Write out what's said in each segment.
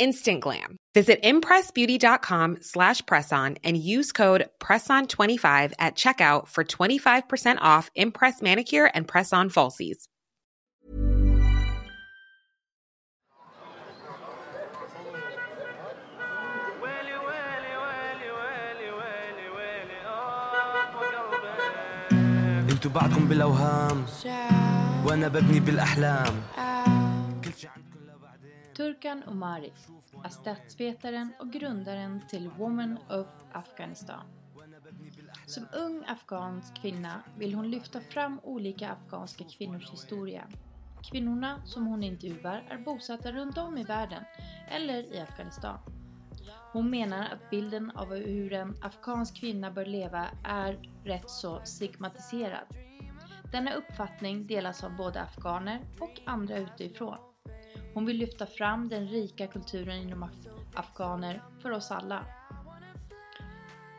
instant glam. Visit impressbeauty.com slash presson and use code PRESSON25 at checkout for 25% off Impress Manicure and Press-On Falsies. انتوا بعدكم بالاوهام وانا ببني بالاحلام Turkan Omari är statsvetaren och grundaren till Women of Afghanistan. Som ung afghansk kvinna vill hon lyfta fram olika afghanska kvinnors historia. Kvinnorna som hon intervjuar är bosatta runt om i världen eller i Afghanistan. Hon menar att bilden av hur en afghansk kvinna bör leva är rätt så stigmatiserad. Denna uppfattning delas av både afghaner och andra utifrån. Hon vill lyfta fram den rika kulturen inom af afghaner för oss alla.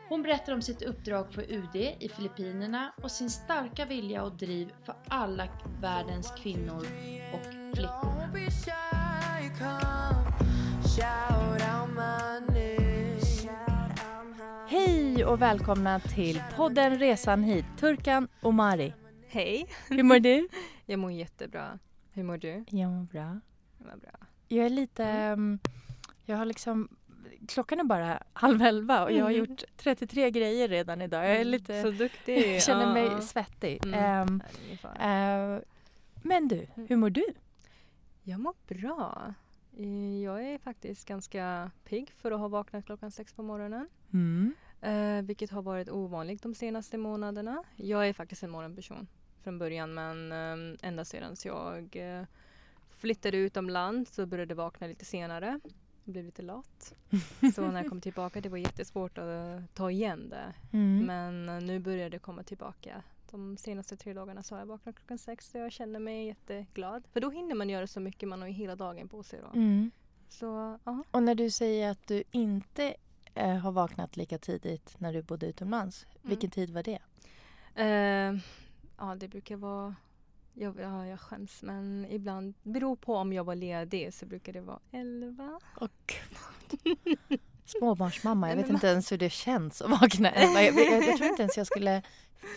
Hon berättar om sitt uppdrag för UD i Filippinerna och sin starka vilja och driv för alla världens kvinnor och flickor. Hej och välkomna till podden Resan hit, Turkan och Mari. Hej! Hur mår du? Jag mår jättebra. Hur mår du? Jag mår bra. Vad bra. Jag är lite... Mm. Jag har liksom... Klockan är bara halv elva och jag har Mm. gjort 33 grejer redan idag. Jag är lite... Så duktig. Känner mig svettig. Mm. Ungefär. eh, men du, hur mår du? Jag mår bra. Jag är faktiskt ganska pigg för att ha vaknat klockan sex på morgonen. Mm. Eh, vilket har varit ovanligt de senaste månaderna. Jag är faktiskt en morgonperson från början men eh, ända sedan jag eh, flyttade utomlands så började vakna lite senare. Jag blev lite lat. Så när jag kom tillbaka det var jättesvårt att ta igen det. Mm. Men eh, nu börjar det komma tillbaka. De senaste tre dagarna så har jag vaknat klockan sex så jag känner mig jätteglad. För då hinner man göra så mycket, man har ju hela dagen på sig då. Mm. Så. Och när du säger att du inte eh, har vaknat lika tidigt när du bodde utomlands, Mm. vilken tid var det? Eh, ja, det brukar vara... Jag, ja, jag skäms men ibland, beror på om jag var ledig så brukar det vara elva. Och Småbarnsmamma, jag vet inte ens hur det känns att vakna elva. Jag, jag, jag tror inte ens jag skulle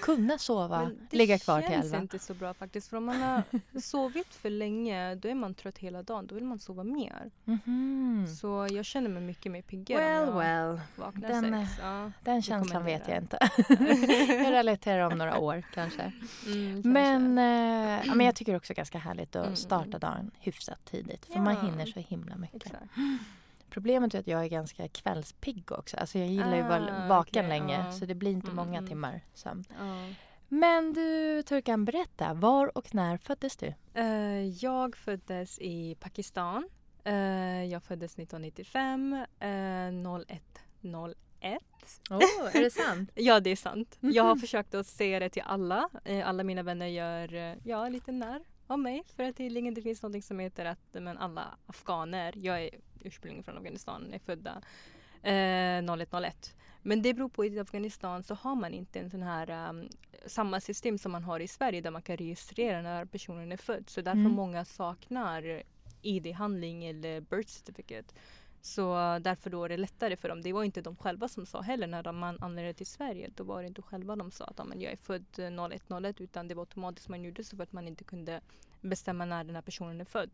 kunna sova, det ligga kvar till känns elva. inte så bra faktiskt. För om man har sovit för länge då är man trött hela dagen. Då vill man sova mer. Mhm. Så jag känner mig mycket mer piggare Well, om jag well. vaknar Den, sex. Ja. Den känslan vet jag inte. jag relaterar om några år kanske. Mm. Men, eh, men jag tycker också ganska härligt att Mm. starta dagen hyfsat tidigt. För Ja. man hinner så himla mycket. Exakt. Problemet är att jag är ganska kvällspigg också. Alltså jag gillar ju att vara Ah, vaken okej, länge. ja. Så det blir inte Mm, många mm. timmar sömn. Ja. Men du Turkan, berätta. Var och när föddes du? Eh, jag föddes i Pakistan. Eh, jag föddes 1995, uh, 0101. Oh, är det sant? Ja, det är sant. Jag har försökt att säga det till alla. Eh, alla mina vänner gör ja, lite när av mig. För att tydligen det finns något som heter att men alla afghaner, jag är ursprungligen från Afghanistan, är födda eh, 0101. Men det beror på att i Afghanistan så har man inte en sån här um, samma system som man har i Sverige där man kan registrera när personen är född. Så därför Mm. många saknar ID-handling eller birth certificate. Så därför då är det lättare för dem. Det var inte de själva som sa heller när de, man anlände till Sverige. Då var det inte själva de sa att "Ja, men jag är född eh, 0101 utan det var automatiskt man gjorde så för att man inte kunde bestämma när den här personen är född.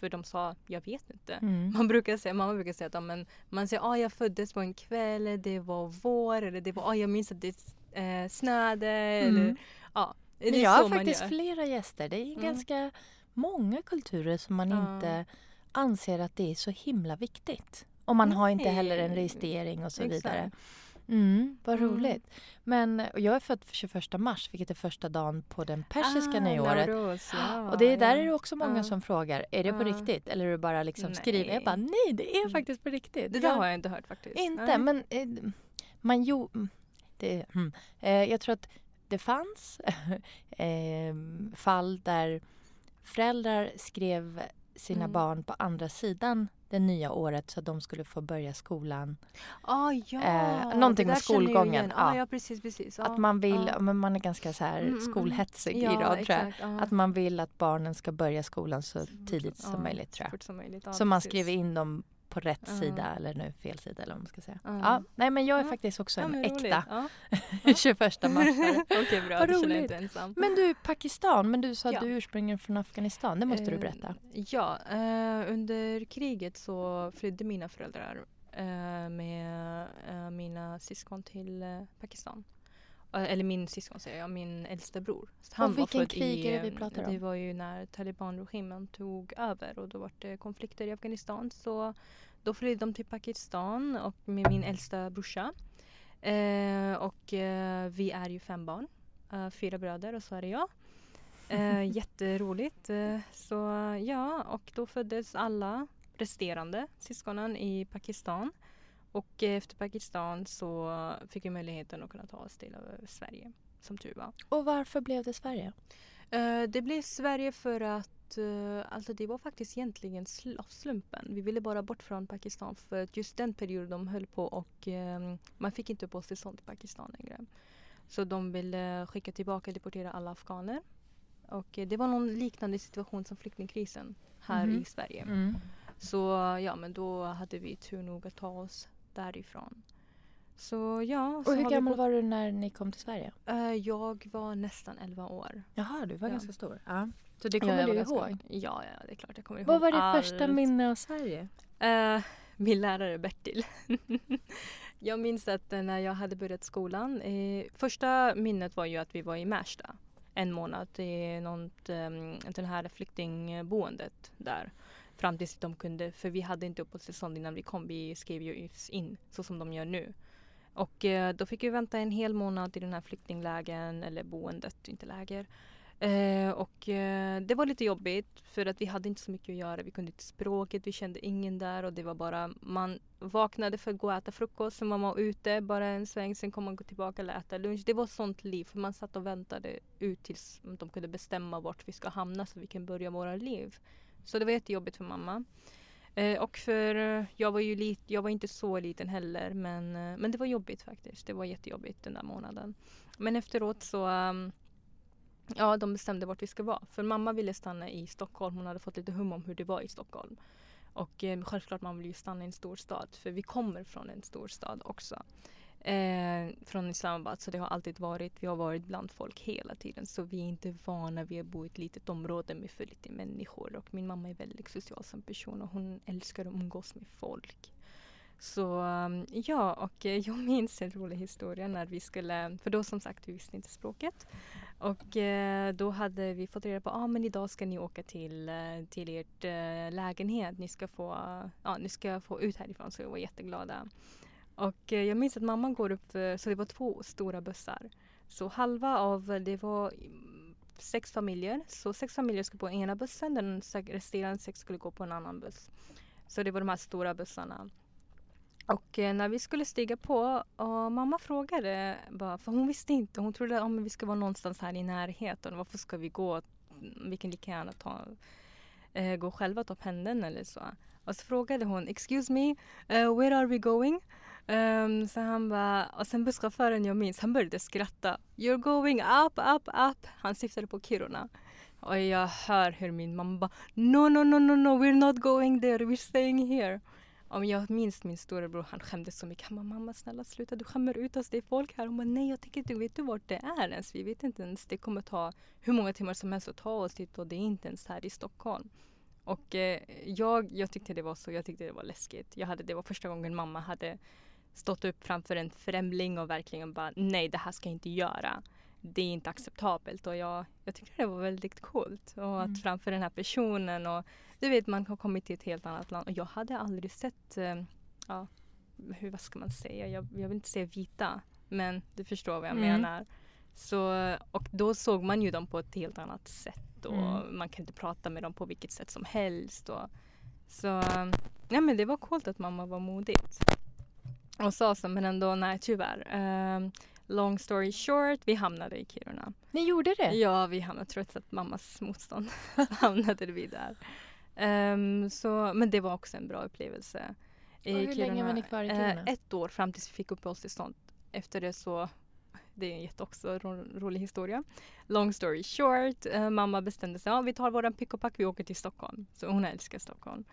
För de sa, jag vet inte. Mm. Man brukar säga, mamma brukar säga att ja, men, man säger ah, jag föddes på en kväll, det var vår eller det var, ah, jag minns att det eh, snöade. Mm. Eller, ja. Det är jag har faktiskt flera gäster. Det är Mm. ganska många kulturer som man Ja. inte anser att det är så himla viktigt. Och man har inte heller en Nej. registrering och så Exakt. vidare. Mm, vad Mm. roligt. Men och jag är född 21 mars, vilket är första dagen på den persiska Ah, nyåret. Nowruz, ja, Och det är där ja. är det också många Ja. som frågar, är det på Ja. riktigt? Eller är det bara liksom skriver? Jag Nej. bara, nej det är Mm. faktiskt på riktigt. Det där Jag- har jag inte hört faktiskt. Inte, Nej. men eh, man jo, mm, det, mm. eh, jag tror att det fanns eh, fall där föräldrar skrev sina Mm. barn på andra sidan det nya året så att de skulle få börja skolan. Ah, ja, Eh, någonting med skolgången. Ah, ja. ja, precis, precis. Att Ja, man vill, ja. men man är ganska så här Mm, mm, mm. skolhetsig ja, idag tror jag. exakt, ja. Att man vill att barnen ska börja skolan så tidigt som möjligt så tror jag. som möjligt. Så man precis. skriver in dem på rätt Ja. sida eller nu fel sida eller vad man ska säga. Ja. Ja, nej men jag är Ja. faktiskt också Ja, en roligt. äkta Ja. 21 mars. Okej, bra. Vad roligt. inte ensam. Men du, Pakistan, men du sa att Ja. du är ursprungligen från Afghanistan. Det måste du Eh, berätta. Ja, eh, under kriget så flydde mina föräldrar eh, med eh, mina syskon till Pakistan. Eller min syskon säger jag, min äldsta bror. Så Och vilken krig är det vi pratar om? Det var ju när talibanregimen tog över och då var det konflikter i Afghanistan. Så då flydde de till Pakistan och med min äldsta brorsa. Eh, och eh, vi är ju fem barn. Eh, fyra bröder och så är det jag. Eh, jätteroligt. Eh, så ja, och då föddes alla resterande syskonen i Pakistan. Och eh, efter Pakistan så fick vi möjligheten att kunna ta oss till eh, Sverige, som tur var. Och varför blev det Sverige? Eh, det blev Sverige för att alltså det var faktiskt egentligen slumpen. Vi ville bara bort från Pakistan för att just den perioden de höll på och eh, man fick inte uppehållstillstånd i Pakistan längre. Så de ville skicka tillbaka och deportera alla afghaner. Och det var någon liknande situation som flyktingkrisen här Mhm. i Sverige. Mm. Så ja, men då hade vi tur nog att ta oss därifrån. Så ja. så Och hur gammal var du när ni kom till Sverige? Eh, jag var nästan 11 år. Jaha, du var Ja. ganska stor. Ja. Så det Ja, kommer jag du var ganska- ihåg? Ja, ja, det är klart jag kommer ihåg Vad var ditt första minne av Sverige? Eh, min lärare Bertil. jag minns att eh, när jag hade börjat skolan, eh, första minnet var ju att vi var i Märsta en månad i något, um, den här flyktingboendet där. Fram tills de kunde, för vi hade inte uppehållstillstånd innan vi kom, vi skrev ju in så som de gör nu. Och eh, då fick vi vänta en hel månad i den här flyktinglägren eller boendet, inte läger. Eh, och eh, det var lite jobbigt för att vi hade inte så mycket att göra. Vi kunde inte språket, vi kände ingen där och det var bara man vaknade för att gå och äta frukost, sen var man ute bara en sväng, sen kom man gå tillbaka och äta lunch. Det var sånt liv för man satt och väntade ut tills de kunde bestämma vart vi ska hamna så vi kan börja våra liv. Så det var jättejobbigt för mamma. Eh, och för eh, jag var ju lit, jag var inte så liten heller men, eh, men det var jobbigt faktiskt. Det var jättejobbigt den där månaden. Men efteråt så um, Ja, de bestämde vart vi ska vara. För mamma ville stanna i Stockholm. Hon hade fått lite hum om hur det var i Stockholm. Och eh, självklart man vill ju stanna i en stor stad. För vi kommer från en stor stad också. Eh, från Islamabad. Så det har alltid varit. Vi har varit bland folk hela tiden. Så vi är inte vana vid att bo i ett litet område med för lite människor. Och min mamma är väldigt social som person. Och hon älskar att umgås med folk. Så um, ja, och jag minns en rolig historia när vi skulle, för då som sagt vi visste inte språket. Och eh, då hade vi fått reda på att ah, men idag ska ni åka till, eh, till ert eh, lägenhet. Ni ska, få, ja, ni ska få ut härifrån så vi var jätteglada. Och eh, jag minns att mamma går upp, eh, så det var två stora bussar. Så halva av, eh, det var mm, sex familjer. Så sex familjer skulle på ena bussen, den resterande sex skulle gå på en annan buss. Så det var de här stora bussarna. Och när vi skulle stiga på och mamma frågade, bara, för hon visste inte, hon trodde att ah, vi ska vara någonstans här i närheten. Varför ska vi gå? Mm, vi kan lika gärna ta, eh, gå själva ta pendeln eller så. Och så frågade hon, excuse me, uh, where are we going? Um, så han bara, och sen busschauffören jag minns, han började skratta. You're going up, up, up. Han syftade på Kiruna. Och jag hör hur min mamma bara, no, no, no, no, no, we're not going there, we're staying here. Om jag minns min storebror, han skämdes så mycket. Han bara, mamma snälla sluta, du skämmer ut oss, det är folk här. Hon bara, nej jag tänker inte, vet du vart det är ens? Vi vet inte ens, det kommer ta hur många timmar som helst att ta oss dit och det är inte ens här i Stockholm. Och eh, jag, jag tyckte det var så, jag tyckte det var läskigt. Jag hade, det var första gången mamma hade stått upp framför en främling och verkligen bara, nej det här ska jag inte göra. det är inte acceptabelt och jag, jag tycker det var väldigt coolt. Och att Mm. framför den här personen och du vet man har kommit till ett helt annat land och jag hade aldrig sett, eh, ja, hur, vad ska man säga, jag, jag vill inte säga vita men du förstår vad jag Mm. menar. Så, och då såg man ju dem på ett helt annat sätt och Mm. man kan inte prata med dem på vilket sätt som helst. Och, så ja, men det var coolt att mamma var modigt. Och sa så, men ändå nej tyvärr. Ehm, long story short, vi hamnade i Kiruna. Ni gjorde det? Ja, vi hamnade trots att mammas motstånd hamnade vi där. Ehm, så, men det var också en bra upplevelse. i Och hur länge var ni kvar i Kiruna? Eh, ett år fram tills vi fick uppehållstillstånd. Efter det så det är en också ro, rolig historia. Long story short, eh, mamma bestämde sig, ja vi tar våran pick och pack, vi åker till Stockholm. Så hon älskar Stockholm.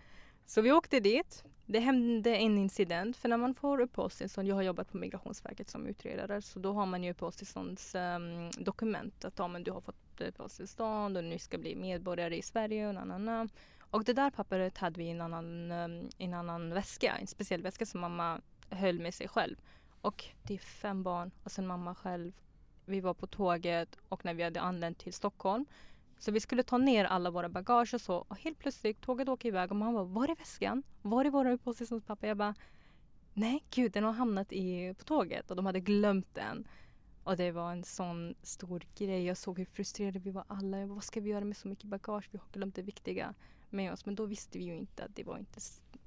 Så vi åkte dit. Det hände en incident, för när man får uppehållstillstånd, jag har jobbat på Migrationsverket som utredare, så då har man ju uppehållstillståndsdokument. Ehm, att ja, men du har fått uppehållstillstånd och nu ska bli medborgare i Sverige och nanana. Och det där pappret hade vi i en annan, um, en annan väska, en speciell väska som mamma höll med sig själv. Och det är fem barn och sen mamma själv. Vi var på tåget och när vi hade anlänt till Stockholm så vi skulle ta ner alla våra bagage och så och helt plötsligt tåget åker iväg och mamma bara var är väskan? Var är våra uppehållstillståndspapper? Jag bara nej gud den har hamnat i, på tåget och de hade glömt den. Och det var en sån stor grej. Jag såg hur frustrerade vi var alla. Jag bara, vad ska vi göra med så mycket bagage? Vi har glömt det viktiga med oss. Men då visste vi ju inte att det var inte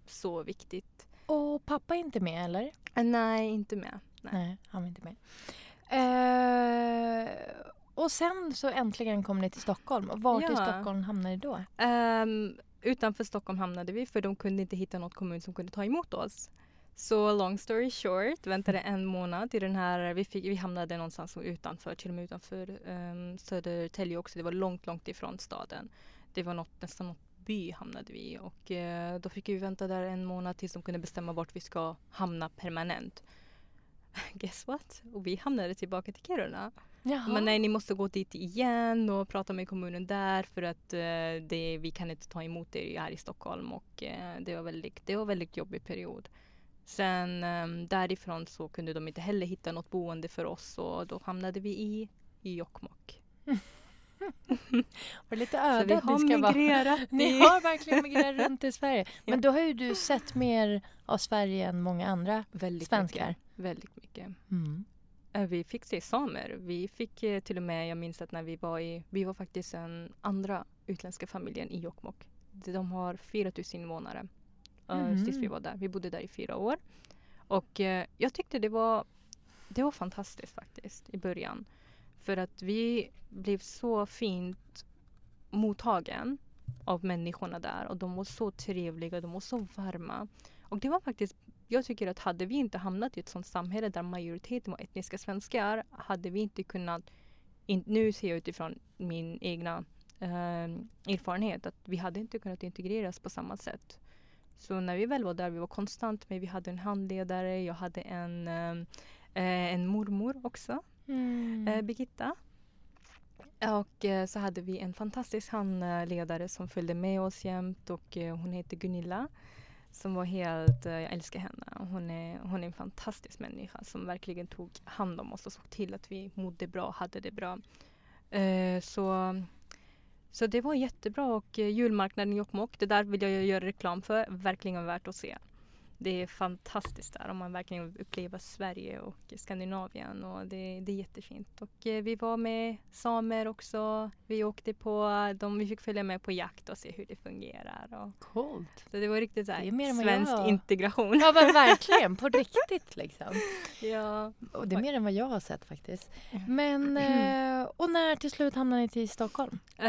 så viktigt. Och pappa är inte med eller? Nej, inte med. Nej. Nej, han var inte med. Eh, och sen så äntligen kom ni till Stockholm. Och vart i Ja. Stockholm hamnade ni då? Ehm, utanför Stockholm hamnade vi för de kunde inte hitta något kommun som kunde ta emot oss. Så long story short, väntade en månad i den här, vi, fick, vi hamnade någonstans utanför, till och med utanför um, Södertälje också. Det var långt, långt ifrån staden. Det var något, nästan något by hamnade vi i och eh, då fick vi vänta där en månad tills de kunde bestämma vart vi ska hamna permanent. Guess what? Och vi hamnade tillbaka till Kiruna. Jaha. Men nej, ni måste gå dit igen och prata med kommunen där för att eh, det, vi kan inte ta emot er här i Stockholm och eh, det var väldigt, det var väldigt jobbig period. Sen eh, därifrån så kunde de inte heller hitta något boende för oss och då hamnade vi i, i Jokkmokk. Var lite öde vi att har ni ska vara... migrerat Ni har verkligen migrerat runt i Sverige. Men då har ju du sett mer av Sverige än många andra väldigt svenskar. Mycket, väldigt mycket. Mm. Eh, Vi fick se samer. Vi fick eh, till och med, jag minns att när vi var i, vi var faktiskt den andra utländska familjen i Jokkmokk. De har 4000 invånare. Mhm. Sist vi var där. Vi bodde där i fyra år. Och jag tyckte det var, det var fantastiskt faktiskt i början. För att vi blev så fint mottagen av människorna där och de var så trevliga, de var så varma. Och det var faktiskt jag tycker att hade vi inte hamnat i ett sånt samhälle där majoriteten var etniska svenskar hade vi inte kunnat, in, nu ser jag utifrån min egna eh, erfarenhet, att vi hade inte kunnat integreras på samma sätt. Så när vi väl var där, vi var konstant med, vi hade en handledare, jag hade en, eh, eh, en mormor också, Mm. eh, Birgitta. Och eh, så hade vi en fantastisk handledare som följde med oss jämt och eh, hon heter Gunilla. Som var helt, eh, jag älskar henne. Hon är, hon är en fantastisk människa som verkligen tog hand om oss och såg till att vi mådde bra och hade det bra. Eh, så, så det var jättebra och eh, julmarknaden i Jokkmokk, det där vill jag göra reklam för, verkligen värt att se. Det är fantastiskt där om man verkligen vill uppleva Sverige och Skandinavien och det, det är jättefint. Och eh, vi var med samer också. Vi åkte på, de, vi fick följa med på jakt och se hur det fungerar. Och, Coolt. så det var riktigt så Det är här, mer än vad svensk jag- integration. Ja men verkligen, på riktigt liksom. ja. Och det är mer än vad jag har sett faktiskt. Men, eh, och när till slut hamnade ni till Stockholm? Eh,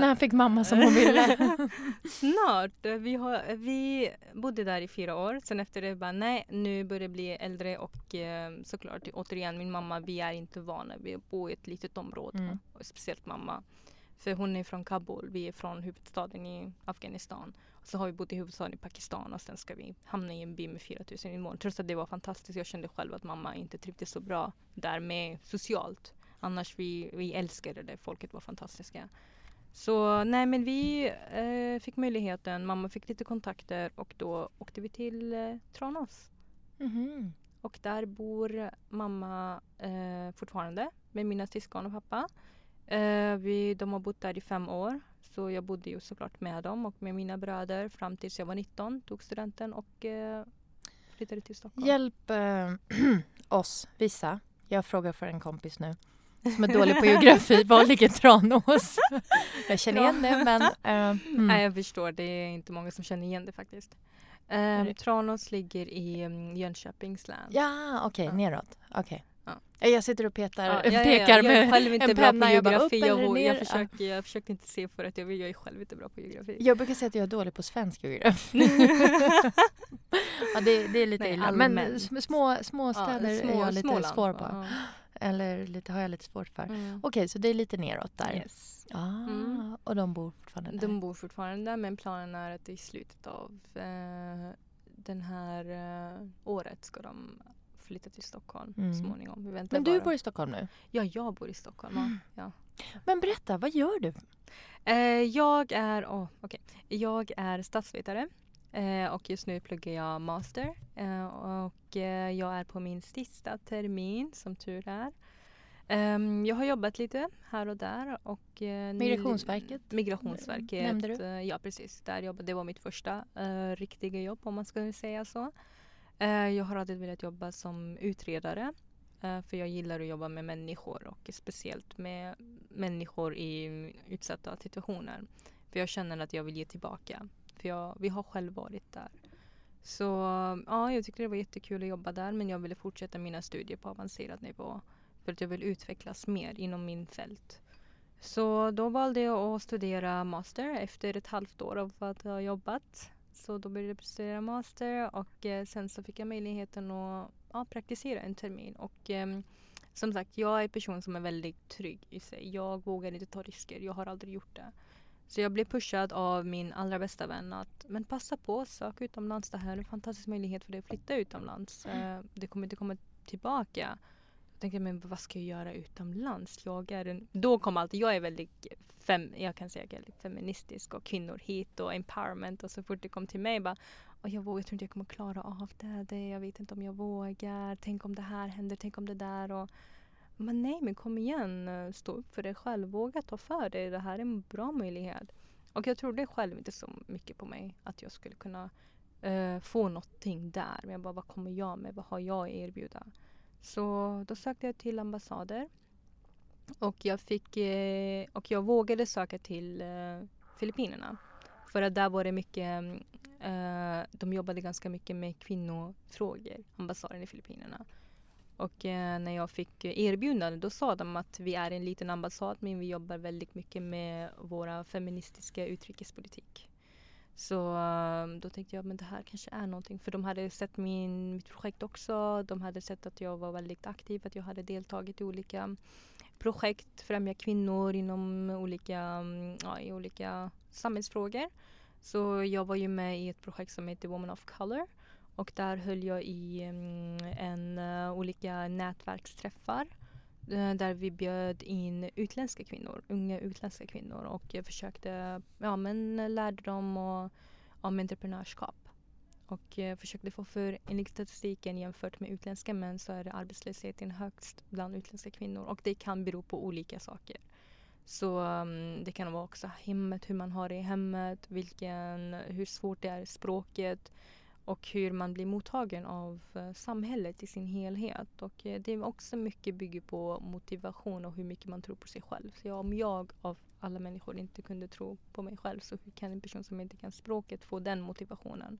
När fick mamma som hon ville? Snart. Vi, har, vi bodde där i fyra år. Sen efter det bara nej, nu börjar jag bli äldre och eh, såklart återigen min mamma, vi är inte vana vid att bo i ett litet område. Mm. Speciellt mamma. För hon är från Kabul, vi är från huvudstaden i Afghanistan. Och så har vi bott i huvudstaden i Pakistan och sen ska vi hamna i en by med 4000 invånare. Trots att det var fantastiskt. Jag kände själv att mamma inte trivdes så bra där med socialt. Annars vi, vi älskade det, folket var fantastiska. Så nej men vi eh, fick möjligheten, mamma fick lite kontakter och då åkte vi till eh, Tranås. Mhm. och där bor mamma eh, fortfarande med mina syskon och pappa. Eh, vi, de har bott där i fem år så jag bodde ju såklart med dem och med mina bröder fram tills jag var 19, tog studenten och eh, flyttade till Stockholm. Hjälp eh, oss, vissa. Jag frågar för en kompis nu som är dålig på geografi. Var ligger Tranås? jag känner igen det men... Uh, mm. Nej jag förstår, det är inte många som känner igen det faktiskt. Um, Tranås ligger i um, Jönköpings län. Ja okej, okay, ja. neråt. Okay. Ja. Jag sitter och petar, ja, ja, pekar med en penna. Jag är inte bra på geografi. Jag, jag, jag, försöker, jag försökte inte se för att jag, jag är själv inte bra på geografi. Jag brukar säga att jag är dålig på svensk geografi. ja, det, det, är lite Nej, illa. Men små, små städer små, är jag lite Småland. svår på. Eller lite, har jag lite svårt för. Mm. Okej, okay, så det är lite neråt där. Yes. Ah, mm. Och de bor fortfarande där? De bor fortfarande där men planen är att i slutet av eh, den här eh, året ska de flytta till Stockholm mm. småningom. Vi Men du bara. bor i Stockholm nu? Ja, jag bor i Stockholm. Mm. Ja. Men berätta, vad gör du? Eh, jag, är, oh, okay. jag är statsvetare och just nu pluggar jag master. Eh, och eh, jag är på min sista termin som tur är. Um, jag har jobbat lite här och där. Och, Migrationsverket? Migrationsverket. Nämnde du? Ja precis, där jobbade, det var mitt första riktiga jobb om man ska säga så. Eh, jag har alltid velat jobba som utredare. Eh, för jag gillar att jobba med människor och speciellt med människor i utsatta situationer. För jag känner att jag vill ge tillbaka. För jag, vi har själv varit där. Så ja, jag tyckte det var jättekul att jobba där men jag ville fortsätta mina studier på avancerad nivå. För att jag vill utvecklas mer inom min fält. Så då valde jag att studera master efter ett halvt år av att ha jobbat. Så då började jag studera master och eh, sen så fick jag möjligheten att ja, praktisera en termin. Och eh, som sagt, jag är en person som är väldigt trygg i sig. Jag vågar inte ta risker. Jag har aldrig gjort det. Så jag blev pushad av min allra bästa vän att men passa på, sök utomlands. Det här är en fantastisk möjlighet för dig att flytta utomlands. Eh, det kommer inte komma tillbaka. Jag tänkte men vad ska jag göra utomlands? Jag är en, då kom allt. Jag är väldigt fem, jag kan säga väldigt feministisk och kvinnor hit och empowerment och så fort det kom till mig bara och jag, vågar, jag tror inte jag kommer klara av det, det, jag vet inte om jag vågar, tänk om det här händer, tänk om det där och men nej men kom igen, eh, stå upp för dig själv, våga ta för dig, det här är en bra möjlighet. Och jag trodde själv inte så mycket på mig att jag skulle kunna uh, få någonting där. Men jag bara, vad kommer jag med? Vad har jag att erbjuda? Så då sökte jag till ambassader och jag, fick, eh, och jag vågade söka till eh, Filippinerna. För att där var det mycket, eh, de jobbade ganska mycket med kvinnofrågor, ambassaden i Filippinerna. Och eh, när jag fick erbjudande då sa de att vi är en liten ambassad men vi jobbar väldigt mycket med våra feministiska utrikespolitik. Så eh, då tänkte jag men det här kanske är någonting. För de hade sett min, mitt projekt också. De hade sett att jag var väldigt aktiv, att jag hade deltagit i olika projekt, främja kvinnor inom olika, mm, ja, i olika samhällsfrågor. Så jag var ju med i ett projekt som heter Woman of Color och där höll jag i mm, en eh, olika nätverksträffar eh, där vi bjöd in utländska kvinnor, unga utländska kvinnor och jag försökte, ja men lärde dem och, om entreprenörskap och jag försökte få för enligt statistiken jämfört med utländska män så är arbetslösheten högst bland utländska kvinnor och det kan bero på olika saker. Så um, det kan vara också hemmet, hur man har det i hemmet, vilken, hur svårt det är språket och hur man blir mottagen av eh, samhället i sin helhet. Och eh, det är också mycket bygger på motivation och hur mycket man tror på sig själv. Så om jag av alla människor inte kunde tro på mig själv så hur kan en person som inte kan språket få den motivationen?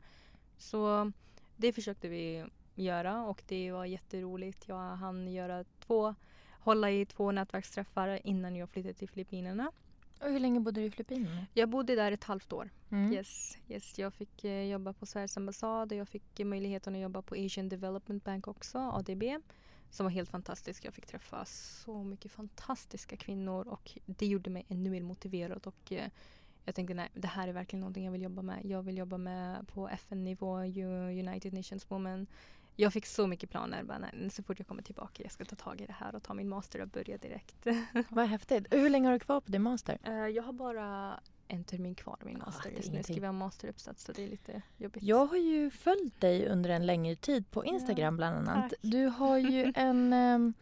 Så det försökte vi göra och det var jätteroligt. Jag hann göra två, hålla i två nätverksträffar innan jag flyttade till Filippinerna. Och hur länge bodde du i Filippinerna? Jag bodde där ett halvt år. Mm. Yes, yes. Jag fick eh, jobba på Sveriges ambassad och jag fick möjligheten att jobba på Asian Development Bank också, ADB. Som var helt fantastiskt. Jag fick träffa så mycket fantastiska kvinnor och det gjorde mig ännu mer motiverad och eh, jag tänkte nej, det här är verkligen någonting jag vill jobba med. Jag vill jobba med på FN-nivå, United Nations Women. Jag fick så mycket planer. Bara, nej, så fort jag kommer tillbaka jag ska ta tag i det här och ta min master och börja direkt. Vad häftigt. Hur länge har du kvar på din master? Uh, jag har bara en termin kvar av min Ja, master just nu. Jag skriver en masteruppsats så det är lite jobbigt. Jag har ju följt dig under en längre tid på Instagram bland annat. tack. Du har ju en...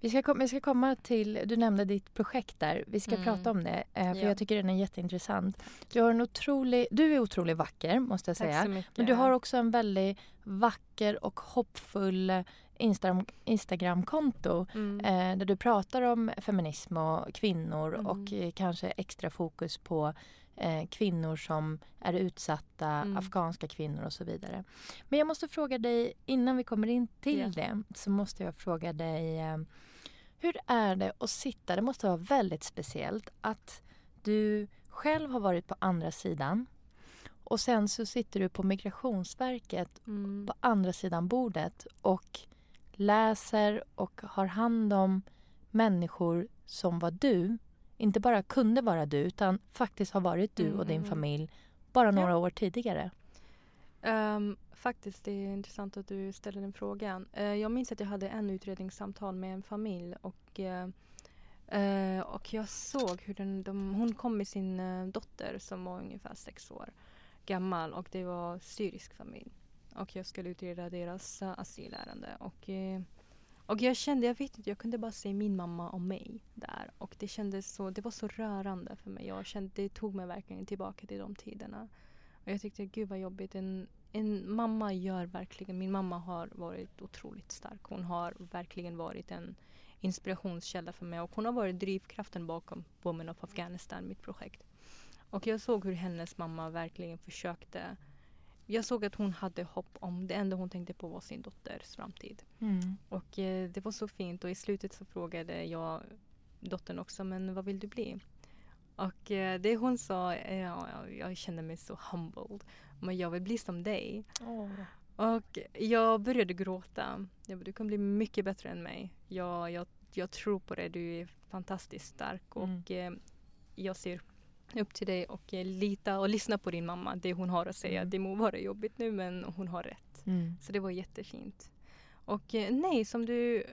vi, ska kom, vi ska komma till... Du nämnde ditt projekt där. Vi ska Mm. prata om det. eh, för Ja. jag tycker den är jätteintressant. Du, har en otrolig, du är otroligt vacker måste jag Tack säga. så mycket. Men du har också en väldigt vacker och hoppfull Instagram, Instagramkonto mm. eh, där du pratar om feminism och kvinnor Mm. och eh, kanske extra fokus på eh, kvinnor som är utsatta, Mm. afghanska kvinnor och så vidare. Men jag måste fråga dig, innan vi kommer in till Ja. det, så måste jag fråga dig eh, hur är det att sitta, det måste vara väldigt speciellt att du själv har varit på andra sidan och sen så sitter du på Migrationsverket Mm. på andra sidan bordet och läser och har hand om människor som var du. Inte bara kunde vara du, utan faktiskt har varit du och din Mm. familj bara några år tidigare. Ehm, faktiskt, det är intressant att du ställer den frågan. Eh, jag minns att jag hade en utredningssamtal med en familj och, eh, eh, och jag såg hur den, de, hon kom med sin dotter som var ungefär sex år gammal och det var syrisk familj. Och jag skulle utreda deras uh, asylärende. Och, och jag kände, jag vet inte, jag kunde bara se min mamma och mig där. Och det kändes så, det var så rörande för mig. Jag kände, det tog mig verkligen tillbaka till de tiderna. Och jag tyckte, gud vad jobbigt. En, en mamma gör verkligen, min mamma har varit otroligt stark. Hon har verkligen varit en inspirationskälla för mig och hon har varit drivkraften bakom Women of Afghanistan, mitt projekt. Och jag såg hur hennes mamma verkligen försökte. Jag såg att hon hade hopp om det enda hon tänkte på var sin dotters framtid. Och eh, det var så fint och i slutet så frågade jag dottern också, men vad vill du bli? Och eh, det hon sa, eh, ja, jag, kände mig så humbled. Men jag vill bli som dig. Och jag började gråta. Jag bara, du kan bli mycket bättre än mig. Jag, jag, jag tror på det, du är fantastiskt stark. Mm. Och eh, jag ser upp till dig och eh, lita och lyssna på din mamma. Det hon har att säga. Mm. Det må vara jobbigt nu men hon har rätt. Mm. Så det var jättefint. Och eh, nej, som du,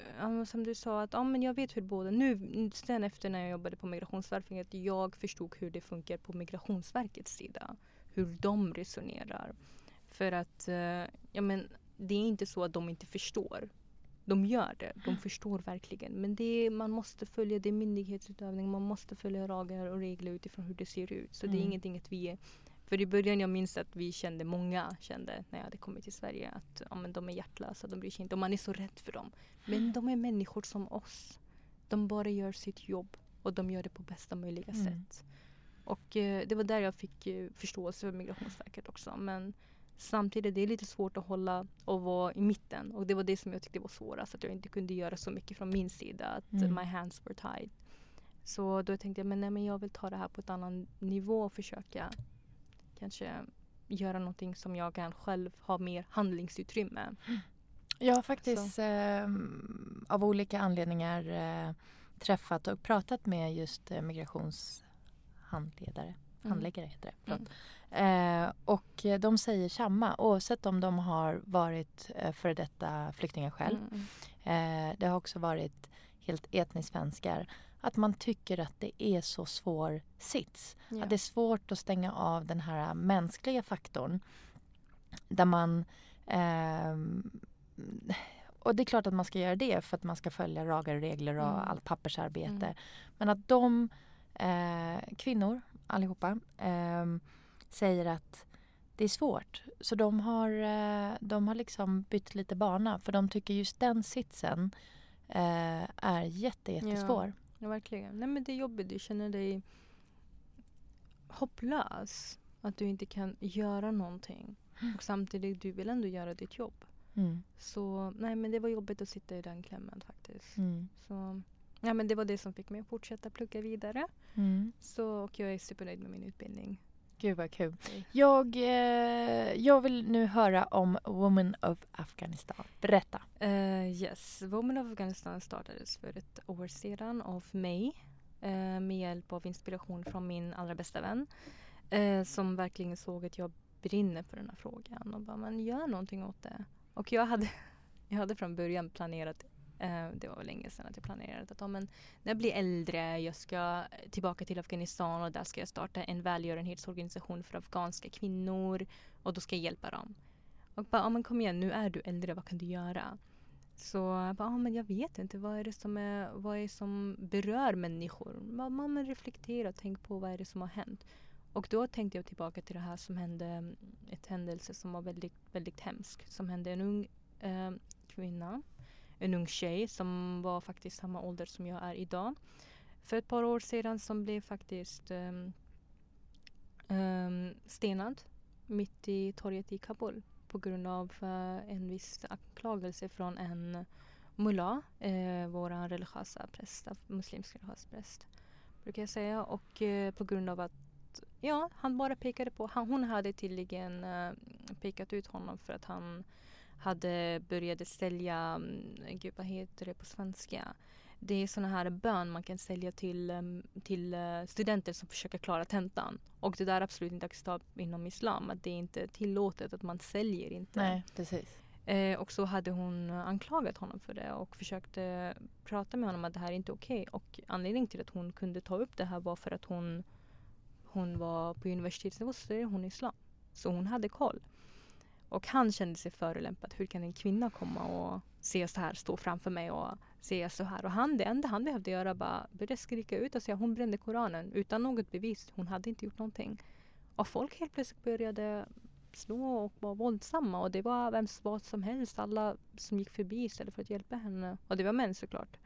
som du sa att ja, men jag vet hur båda, nu sen efter när jag jobbade på Migrationsverket, att jag förstod hur det funkar på Migrationsverkets sida. Hur de resonerar. För att, eh, ja men det är inte så att de inte förstår. De gör det, de förstår verkligen. Men det är, man måste följa, det myndighetsutövning, man måste följa lagar och regler utifrån hur det ser ut. Så det är Mm. ingenting att vi är för i början jag minns att vi kände, många kände när jag hade kommit till Sverige att ja, men de är hjärtlösa, de bryr sig inte och man är så rädd för dem. Men de är människor som oss. De bara gör sitt jobb och de gör det på bästa möjliga Mm. sätt. Och eh, det var där jag fick eh, förståelse för Migrationsverket också. Men samtidigt det är lite svårt att hålla och vara i mitten. Och det var det som jag tyckte var svårast. Att jag inte kunde göra så mycket från min sida. Att Mm. my hands were tied. Så då tänkte jag men, nej, men jag vill ta det här på ett annan nivå och försöka kanske göra någonting som jag kan själv ha mer handlingsutrymme. Jag har faktiskt eh, av olika anledningar eh, träffat och pratat med just eh, migrationshandledare. Handläggare heter det. Förlåt. Eh, och de säger samma oavsett om de har varit eh, före detta flyktingar själv. Mm. Eh, det har också varit helt etniskt svenskar. Att man tycker att det är så svår sits. Ja. Att det är svårt att stänga av den här mänskliga faktorn. Där man... ehm, och det är klart att man ska göra det för att man ska följa lagar och regler och Mm. allt pappersarbete. Mm. Men att de eh, kvinnor, allihopa, ehm, säger att det är svårt. Så de har, eh, de har liksom bytt lite bana för de tycker just den sitsen eh, är jätte, jättesvår. Ja, verkligen. Nej men det är jobbigt. Du känner dig hopplös. Att du inte kan göra någonting. Och samtidigt, du vill ändå göra ditt jobb. Mm. Så nej men det var jobbigt att sitta i den klämmen faktiskt. Mm. Så ja, men det var det som fick mig att fortsätta plugga vidare. Mm. Så, och jag är supernöjd med min utbildning. Gud vad kul. Jag, eh, jag vill nu höra om Woman of Afghanistan. Berätta. Uh, yes, Women of Afghanistan startades för ett år sedan av mig eh, med hjälp av inspiration från min allra bästa vän eh, som verkligen såg att jag brinner för den här frågan och bara, men gör någonting åt det. Och jag hade, jag hade från början planerat Eh, det var länge sedan att jag planerade att men när jag blir äldre, jag ska tillbaka till Afghanistan och där ska jag starta en välgörenhetsorganisation för afghanska kvinnor och då ska jag hjälpa dem. Och bara, ja men kom igen, nu är du äldre, vad kan du göra? Så jag bara, ja men jag vet inte, vad är det som, är, vad är det som berör människor? Man, man reflekterar och tänker på vad är det som har hänt. Och då tänkte jag tillbaka till det här som hände, ett händelse som var väldigt, väldigt hemsk. Som hände en ung eh, kvinna, en ung tjej som var faktiskt samma ålder som jag är idag. För ett par år sedan som blev faktiskt um, um, stenad mitt i torget i Kabul på grund av uh, en viss anklagelse från en mullah, eh, vår religiösa präst, muslimsk religiös präst brukar jag säga. Och eh, på grund av att ja, han bara pekade på, han, hon hade tydligen uh, pekat ut honom för att han hade börjat sälja, um, gud vad heter det på svenska? Det är såna här bön man kan sälja till, um, till uh, studenter som försöker klara tentan. Och det där är absolut inte acceptabelt inom islam. Att det är inte tillåtet att man säljer inte. Nej, precis. Eh, och så hade hon anklagat honom för det och försökte prata med honom att det här är inte okej. Okay. Och anledningen till att hon kunde ta upp det här var för att hon hon var på universitetsnivå så studerade hon islam. Så hon hade koll. Och han kände sig förolämpad. Hur kan en kvinna komma och se så här, stå framför mig och se så här. Och han, det enda han behövde göra var börja skrika ut och säga hon brände Koranen utan något bevis. Hon hade inte gjort någonting. Och folk helt plötsligt började slå och var våldsamma och det var vem vad som helst. Alla som gick förbi istället för att hjälpa henne. Och det var män såklart.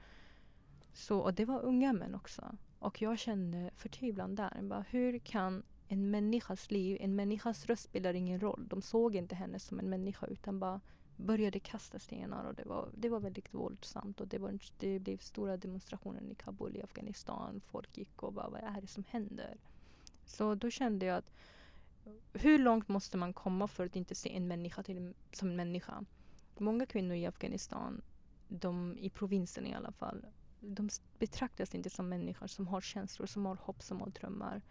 Så, och det var unga män också. Och jag kände förtvivlan där. Bara, hur kan en människas liv, en människas röst spelar ingen roll. De såg inte henne som en människa utan bara började kasta stenar och det var, det var väldigt våldsamt och det, var, det blev stora demonstrationer i Kabul i Afghanistan. Folk gick och bara vad är det som händer? Så då kände jag att hur långt måste man komma för att inte se en människa till, som en människa? Många kvinnor i Afghanistan, de i provinsen i alla fall, de betraktas inte som människor som har känslor, som har hopp, som har drömmar.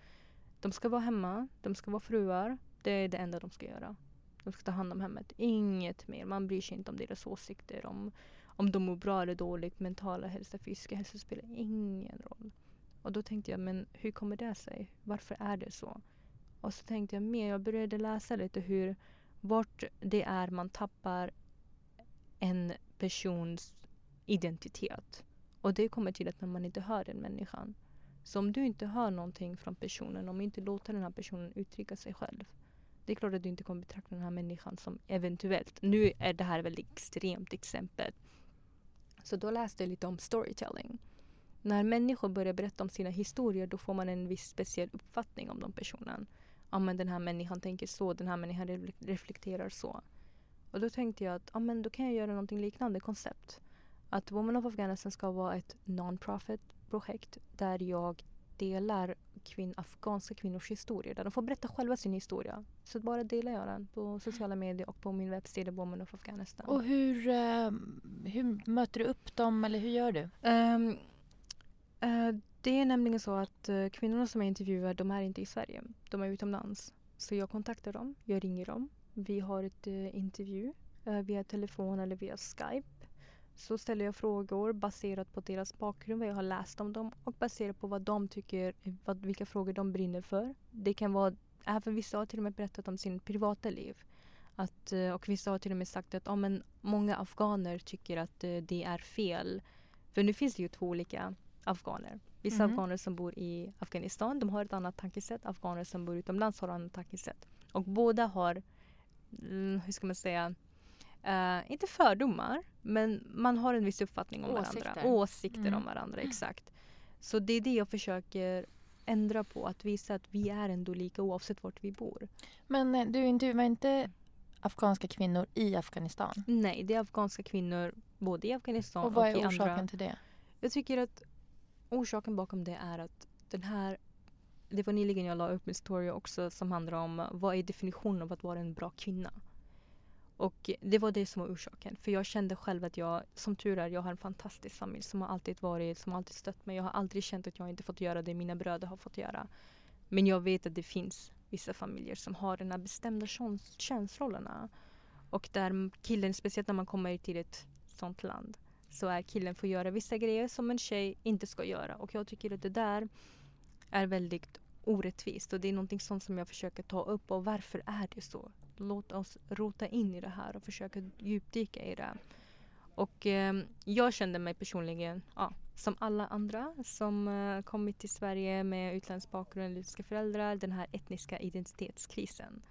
De ska vara hemma, de ska vara fruar. Det är det enda de ska göra. De ska ta hand om hemmet. Inget mer. Man bryr sig inte om deras åsikter. Om, om de mår bra eller dåligt. Mentala hälsa, fysiska hälsa spelar ingen roll. Och då tänkte jag, men hur kommer det sig? Varför är det så? Och så tänkte jag mer, jag började läsa lite hur, vart det är man tappar en persons identitet. Och det kommer till att när man inte hör den människan. Så om du inte hör någonting från personen, om du inte låter den här personen uttrycka sig själv. Det är klart att du inte kommer betrakta den här människan som eventuellt, nu är det här ett väldigt extremt exempel. Så då läste jag lite om storytelling. När människor börjar berätta om sina historier då får man en viss speciell uppfattning om den personen. Ja men den här människan tänker så, den här människan reflekterar så. Och då tänkte jag att ja, men då kan jag göra någonting liknande koncept att Women of Afghanistan ska vara ett non-profit projekt där jag delar kvin afghanska kvinnors historier. Där de får berätta själva sin historia. Så bara delar jag den på sociala medier och på min webbsida Women of Afghanistan. Och hur, uh, hur möter du upp dem eller hur gör du? Um, uh, det är nämligen så att uh, kvinnorna som jag intervjuar de är inte i Sverige. De är utomlands. Så jag kontaktar dem, jag ringer dem. Vi har ett intervju via telefon eller via Skype så ställer jag frågor baserat på deras bakgrund, vad jag har läst om dem och baserat på vad de tycker, vad, vilka frågor de brinner för. Det kan vara, även vissa har till och med berättat om sin privata liv. Att, eh, och vissa har till och med sagt att oh, men många afghaner tycker att eh, det är fel. För nu finns det ju två olika afghaner. Vissa mm. afghaner som bor i Afghanistan de har ett annat tankesätt. Afghaner som bor utomlands har ett annat tankesätt. Och båda har, mm, hur ska man säga, Uh, inte fördomar, men man har en viss uppfattning om Åsikter. varandra. Åsikter mm. om varandra, exakt. Så det är det jag försöker ändra på. Att visa att vi är ändå lika oavsett vart vi bor. Men eh, du intervjuar inte afghanska kvinnor i Afghanistan? Nej, det är afghanska kvinnor både i Afghanistan och, och vad är i andra. orsaken till det? Jag tycker att orsaken bakom det är att den här det var nyligen jag la upp min story också som handlar om vad är definitionen av att vara en bra kvinna. Och det var det som var orsaken. För jag kände själv att jag, som tur är, jag har en fantastisk familj som har alltid varit, som har alltid stött mig. Jag har aldrig känt att jag inte fått göra det mina bröder har fått göra. Men jag vet att det finns vissa familjer som har de här bestämda köns könsrollerna. Och där killen, speciellt när man kommer till ett sånt land, så är killen får göra vissa grejer som en tjej inte ska göra. Och jag tycker att det där är väldigt orättvist och det är någonting sånt som jag försöker ta upp och varför är det så? Låt oss rota in i det här och försöka djupdyka i det. Och eh, jag kände mig personligen ja, som alla andra som eh, kommit till Sverige med utländsk bakgrund, utländska föräldrar, den här etniska identitetskrisen.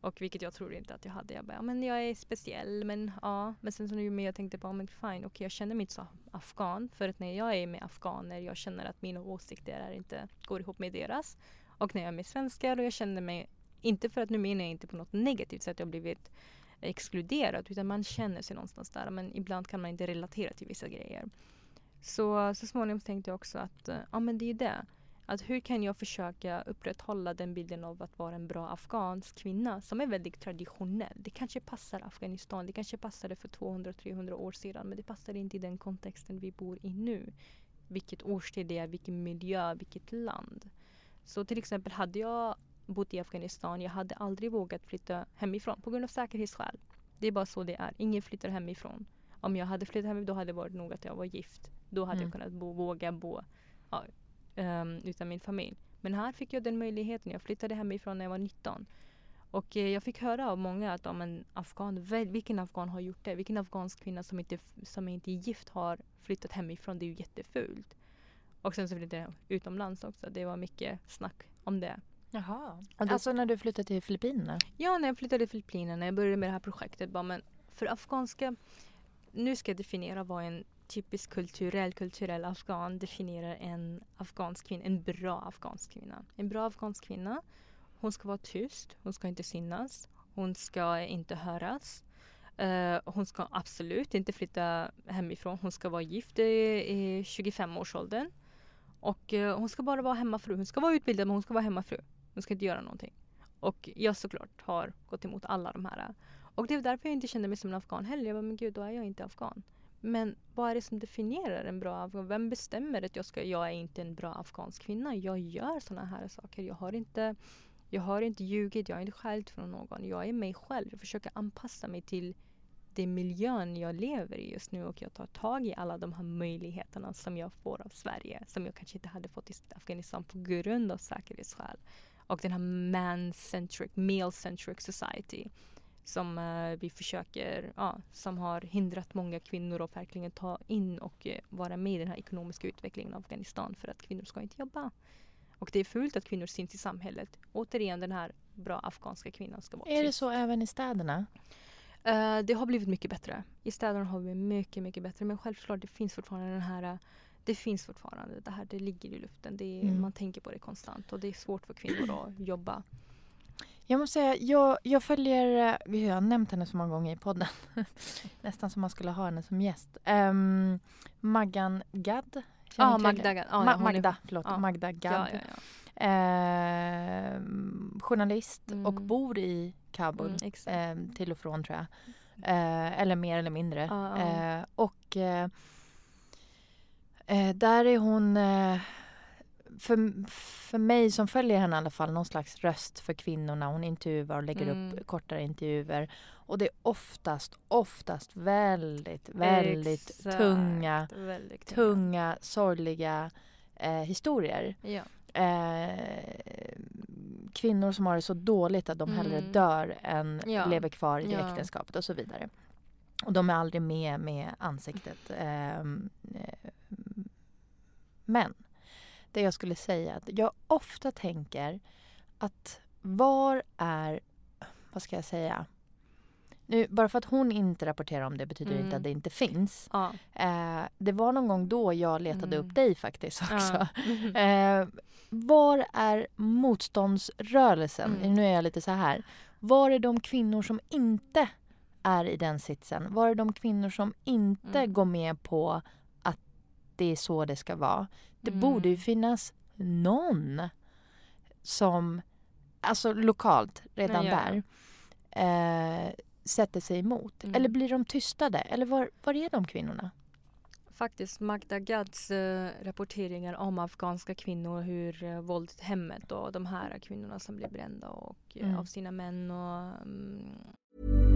Och vilket jag tror inte att jag hade. Jag bara, ja, men jag är speciell men ja. Men sen så nu med jag tänkte bara, men fine, okej okay, jag känner mig inte så afghan. För att när jag är med afghaner, jag känner att mina åsikter är inte går ihop med deras. Och när jag är med svenskar och jag känner mig, inte för att nu menar jag inte på något negativt sätt, jag har blivit exkluderad utan man känner sig någonstans där men ibland kan man inte relatera till vissa grejer. Så så småningom tänkte jag också att eh, ja men det är det. Att hur kan jag försöka upprätthålla den bilden av att vara en bra afghansk kvinna som är väldigt traditionell. Det kanske passar Afghanistan, det kanske passade för 200-300 år sedan men det passar inte i den kontexten vi bor i nu. Vilket årstid det är, vilken miljö, vilket land. Så till exempel hade jag bott i Afghanistan, jag hade aldrig vågat flytta hemifrån på grund av säkerhetsskäl. Det är bara så det är. Ingen flyttar hemifrån. Om jag hade flyttat hemifrån då hade det varit nog att jag var gift. Då hade mm. jag kunnat bo, våga bo ja, um, utan min familj. Men här fick jag den möjligheten. Jag flyttade hemifrån när jag var 19. Och eh, jag fick höra av många att om en afghan, vilken afghan har gjort det? Vilken afghansk kvinna som inte, som inte är gift har flyttat hemifrån? Det är ju jättefult. Och sen så flyttade jag utomlands också. Det var mycket snack om det. Jaha. Då, alltså när du flyttade till Filippinerna? Ja, när jag flyttade till Filippinerna. Jag började med det här projektet. Bara, men för afghanska... Nu ska jag definiera vad en typisk kulturell, kulturell afghan definierar en afghansk kvinna, en bra afghansk kvinna. En bra afghansk kvinna, hon ska vara tyst, hon ska inte synas, hon ska inte höras. Uh, hon ska absolut inte flytta hemifrån, hon ska vara gift i, i 25-årsåldern. Och uh, hon ska bara vara hemmafru, hon ska vara utbildad men hon ska vara hemmafru. De ska inte göra någonting. Och jag såklart har gått emot alla de här. Och det är därför jag inte kände mig som en afghan heller. Jag bara, men gud då är jag inte afghan. Men vad är det som definierar en bra afghan? Vem bestämmer att jag, ska, jag är inte en bra afghansk kvinna? Jag gör sådana här saker. Jag har inte, jag har inte ljugit, jag har inte skällt från någon. Jag är mig själv. Jag försöker anpassa mig till den miljön jag lever i just nu och jag tar tag i alla de här möjligheterna som jag får av Sverige som jag kanske inte hade fått i Afghanistan på grund av säkerhetsskäl. Och den här man-centric, male-centric society som uh, vi försöker, ja, som har hindrat många kvinnor att verkligen ta in och uh, vara med i den här ekonomiska utvecklingen av Afghanistan för att kvinnor ska inte jobba. Och det är fult att kvinnor syns i samhället. Återigen den här bra afghanska kvinnan ska vara Är det så även i städerna? Uh, det har blivit mycket bättre. I städerna har vi mycket, mycket bättre. Men självklart, det finns fortfarande den här det finns fortfarande det här, det ligger i luften. Är, mm. Man tänker på det konstant och det är svårt för kvinnor att jobba jag måste säga, jag, jag följer, eh, jag har nämnt henne så många gånger i podden. Nästan som man skulle ha henne som gäst. Um, Maggan Gadd. Ja, Magda Gadd. Ja, Ma Magda, är... förlåt. Ja. Magda Gadd. Ja, ja, eh, journalist mm. och bor i Kabul. Mm, eh, till och från tror jag. Eh, eller mer eller mindre. Eh, och eh, där är hon för, för mig som följer henne i alla fall någon slags röst för kvinnorna. Hon intervjuar och lägger mm. upp kortare intervjuer. Och det är oftast, oftast väldigt, väldigt Exakt. tunga, väldigt tunga, sorgliga eh, historier. Ja. Eh, kvinnor som har det så dåligt att de mm. hellre dör än ja. lever kvar i ja. äktenskapet och så vidare. Och de är aldrig med med ansiktet. Eh, eh men det jag skulle säga att jag ofta tänker att var är, vad ska jag säga, nu, bara för att hon inte rapporterar om det betyder mm. inte att det inte finns. Ja. Eh, det var någon gång då jag letade mm. upp dig faktiskt också. Ja. eh, var är motståndsrörelsen? Mm. Nu är jag lite så här. Var är de kvinnor som inte är i den sitsen? Var är de kvinnor som inte mm. går med på det är så det ska vara? Det mm. borde ju finnas någon som, alltså lokalt redan ja, där, eh, sätter sig emot. Mm. Eller blir de tystade? Eller var, var är de kvinnorna? Faktiskt Magda Gads äh, rapporteringar om afghanska kvinnor, hur äh, våldet hemmet och de här kvinnorna som blir brända och, äh, av sina män och mm,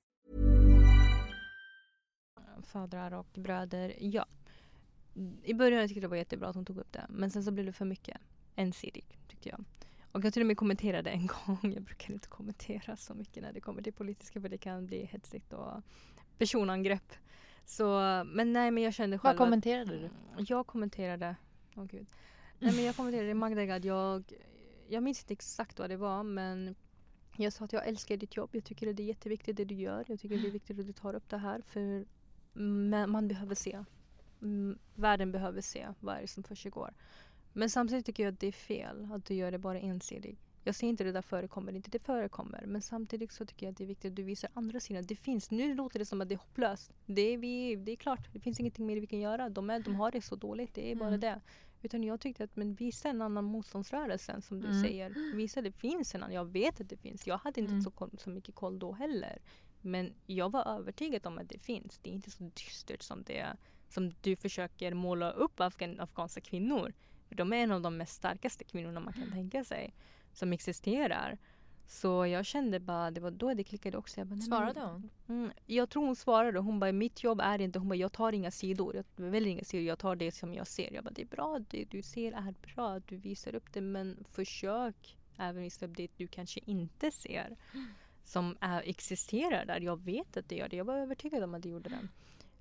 Fadrar och bröder, ja. I början tyckte jag det var jättebra att hon tog upp det. Men sen så blev det för mycket ensidig tyckte jag. Och jag till och med kommenterade en gång. Jag brukar inte kommentera så mycket när det kommer till politiska för det kan bli hetsigt och personangrepp. Så, men nej men jag kände själv Vad kommenterade du? Att, jag kommenterade, åh gud. Nej men jag kommenterade Magda att jag, jag minns inte exakt vad det var men jag sa att jag älskar ditt jobb. Jag tycker att det är jätteviktigt det du gör. Jag tycker det är viktigt att du tar upp det här för man behöver se. Världen behöver se vad är det som försiggår. Men samtidigt tycker jag att det är fel att du gör det bara ensidigt. Jag säger inte det där förekommer inte, det förekommer. Men samtidigt så tycker jag att det är viktigt att du visar andra sidan. Det finns, nu låter det som att det är hopplöst. Det är, vi, det är klart, det finns ingenting mer vi kan göra. De, är, de har det så dåligt, det är bara mm. det. Utan jag tyckte att men visa en annan motståndsrörelse som du mm. säger. Visa att det finns en annan. Jag vet att det finns. Jag hade inte mm. så, så mycket koll då heller. Men jag var övertygad om att det finns. Det är inte så dystert som det som du försöker måla upp afgan, afghanska kvinnor. De är en av de mest starkaste kvinnorna man kan tänka sig som existerar. Så jag kände bara, det var då det klickade också. Jag bara, svarade hon? Mm, jag tror hon svarade. Hon bara, mitt jobb är inte, hon bara, jag tar inga sidor. Jag väljer inga sidor, jag tar det som jag ser. Jag bara, det är bra, det du ser är bra, du visar upp det. Men försök även visa upp det du kanske inte ser. Som är, existerar där. Jag vet att det gör det. Jag var övertygad om att det gjorde det.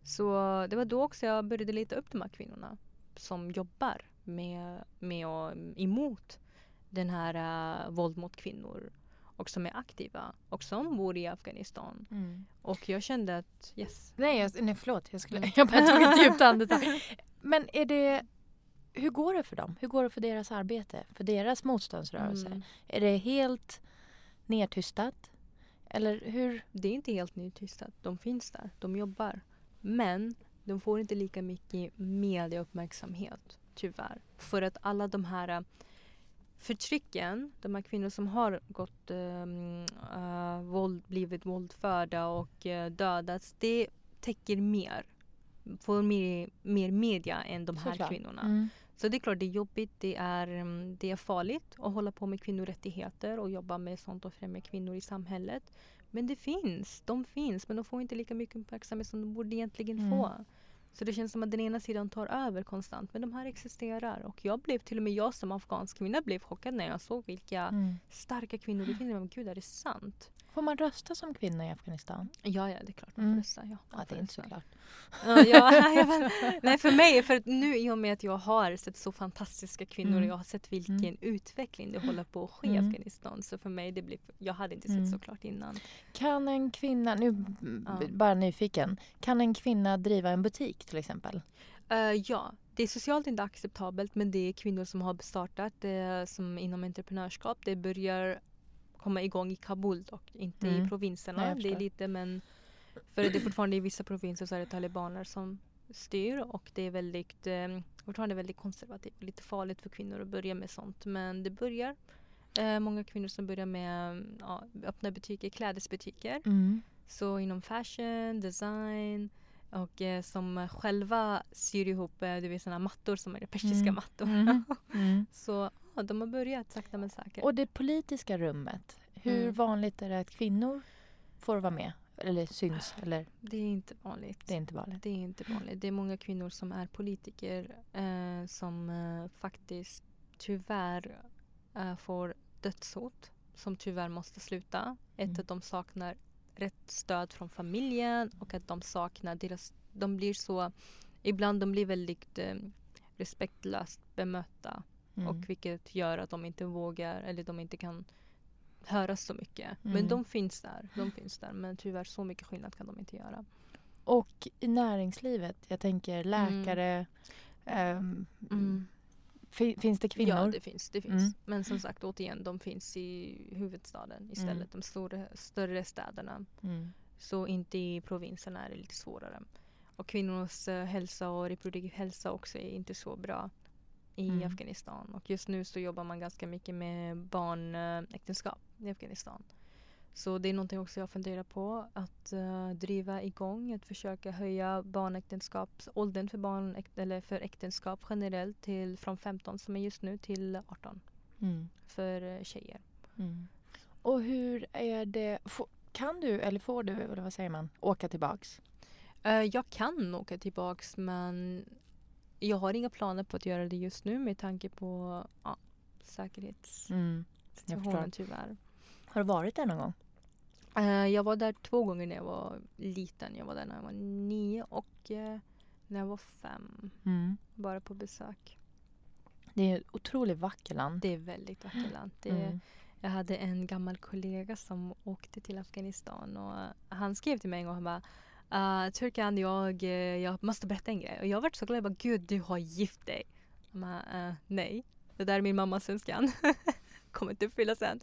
Så det var då också jag började leta upp de här kvinnorna som jobbar med, med och emot den här uh, våld mot kvinnor och som är aktiva och som bor i Afghanistan. Mm. Och jag kände att yes. Nej, jag, nej förlåt. Jag, skulle, mm. jag bara tog ett djupt andetag. Men är det, hur går det för dem? Hur går det för deras arbete? För deras motståndsrörelse? Mm. Är det helt nedtystat? Eller hur? Det är inte helt nedtystat. De finns där. De jobbar. Men de får inte lika mycket mediauppmärksamhet. Tyvärr. För att alla de här förtrycken, de här kvinnor som har gått, um, uh, våld, blivit våldförda och uh, dödats, det täcker mer. Får mer, mer media än de här Såklart. kvinnorna. Mm. Så det är klart det är jobbigt, det är, um, det är farligt att hålla på med kvinnorättigheter och jobba med sånt och främja kvinnor i samhället. Men det finns, de finns men de får inte lika mycket uppmärksamhet som de borde egentligen mm. få. Så det känns som att den ena sidan tar över konstant. Men de här existerar. Och jag blev, till och med jag som afghansk kvinna blev chockad när jag såg vilka mm. starka kvinnor det finns. Men gud, är det sant? Får man rösta som kvinna i Afghanistan? Ja, ja det är klart man får mm. rösta. Ja, ja det är inte så klart. Ja, ja, nej, för mig, för nu i och med att jag har sett så fantastiska kvinnor mm. och jag har sett vilken mm. utveckling det håller på att ske i mm. Afghanistan. Så för mig, det blir, jag hade inte sett mm. så klart innan. Kan en kvinna, nu ja. bara nyfiken, kan en kvinna driva en butik till exempel? Uh, ja, det är socialt inte acceptabelt men det är kvinnor som har startat det som inom entreprenörskap. Det börjar komma igång i Kabul dock, inte mm. i provinserna. det är lite men för det är fortfarande i vissa provinser så är det talibaner som styr och det är väldigt, eh, fortfarande väldigt konservativt. Lite farligt för kvinnor att börja med sånt men det börjar. Eh, många kvinnor som börjar med ja, öppna butiker, klädesbutiker. Mm. Så inom fashion, design och eh, som själva syr ihop eh, du vet, såna mattor som är persiska Mm. mattor. Mm. Mm. Så ja, de har börjat sakta men säkert. Och det politiska rummet, hur Mm. vanligt är det att kvinnor får vara med? Eller syns? Eller Det är inte vanligt. det är inte vanligt? Det är inte vanligt. Det är många kvinnor som är politiker eh, som eh, faktiskt tyvärr eh, får dödshot. Som tyvärr måste sluta. Ett, Mm. att de saknar rätt stöd från familjen och att de saknar deras... De blir så... Ibland de blir väldigt eh, respektlöst bemötta. Mm. Och vilket gör att de inte vågar eller de inte kan höras så mycket. Mm. Men de finns där. De finns där. Men tyvärr så mycket skillnad kan de inte göra. Och i näringslivet, jag tänker läkare, ehm, Mm. fi- finns det kvinnor? Ja, det finns. Det finns. Mm. Men som sagt, återigen, de finns i huvudstaden istället. Mm. De stora, större städerna. Mm. Så inte i provinserna är det lite svårare. Och kvinnors eh, hälsa och reproduktiv hälsa också är inte så bra i Mm. Afghanistan. Och just nu så jobbar man ganska mycket med barnäktenskap i Afghanistan. Så det är någonting också jag funderar på att eh, driva igång, att försöka höja barnäktenskapsåldern för, barn, eller för äktenskap generellt till från 15 som är just nu till 18 Mm. för eh, tjejer. Mm. Och hur är det, kan du eller får du, eller vad säger man, åka tillbaks? Eh, jag kan åka tillbaks men jag har inga planer på att göra det just nu med tanke på ja, säkerhetssituationen Mm. Tyvärr. Har du varit där någon gång? Eh, jag var där två gånger när jag var liten. Jag var där när jag var nio och eh, när jag var fem. Mm. Bara på besök. Det är ett otroligt vackert land. Det är väldigt vackert land. Det, Mm. Jag hade en gammal kollega som åkte till Afghanistan och han skrev till mig en gång han bara Uh, Turkan, jag, eh, jag måste berätta en grej. Och jag vart så glad. Jag bara, gud du har gift dig. Bara, "Eh, nej. Det där är min mammas önskan. Kommer inte uppfylla sen.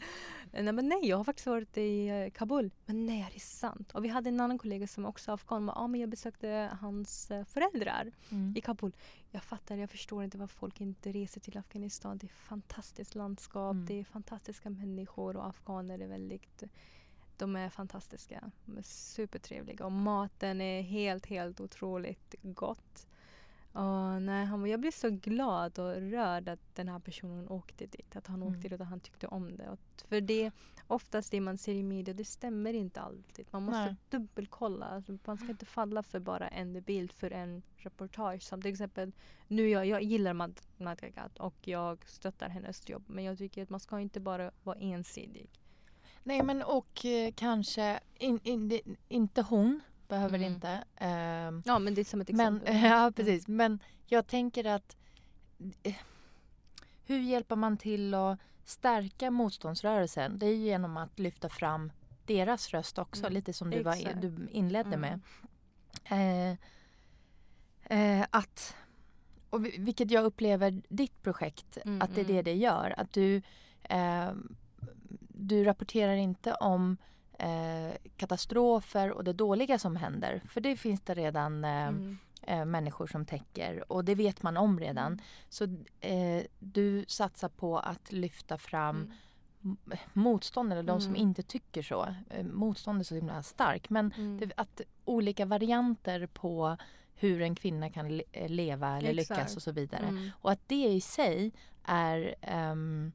Eh, Nej men nej, jag har faktiskt varit i Kabul. Men nej, är det sant? Och vi hade en annan kollega som också är afghan. Ah, men jag besökte hans föräldrar Mm. i Kabul. Jag fattar, jag förstår inte varför folk inte reser till Afghanistan. Det är fantastiskt landskap, Mm. det är fantastiska människor och afghaner är väldigt de är fantastiska. De är supertrevliga och maten är helt, helt otroligt gott. Och nej, han, jag blev så glad och rörd att den här personen åkte dit. Att han Mm. åkte dit och han tyckte om det. Och för det, oftast det man ser i media, det stämmer inte alltid. Man måste Nej. dubbelkolla. Alltså, man ska inte falla för bara en bild för en reportage. Som till exempel, nu jag, jag gillar Mad- Madgagat och jag stöttar hennes jobb. Men jag tycker att man ska inte bara vara ensidig. Nej men och eh, kanske, in, in, det- inte hon behöver Mm. inte. ehm, Ja men det är som ett men, exempel. ja precis, men jag tänker att eh, hur hjälper man till att stärka motståndsrörelsen? Det är ju genom att lyfta fram deras röst också, Mm, lite som du, var, du inledde Mm. med. Eh, eh, att, och vi- vilket jag upplever ditt projekt, Mm, att det är det mm. det gör. Att du, eh, du rapporterar inte om eh, katastrofer och det dåliga som händer. För det finns det redan eh, Mm. eh, människor som täcker och det vet man om redan. Mm. Så eh, du satsar på att lyfta fram Mm. m- motstånd eller de som Mm. inte tycker så. Eh, motstånd är så himla stark men Mm. det, att olika varianter på hur en kvinna kan le- leva eller lyckas Exakt. och så vidare. Mm. Och att det i sig är ehm,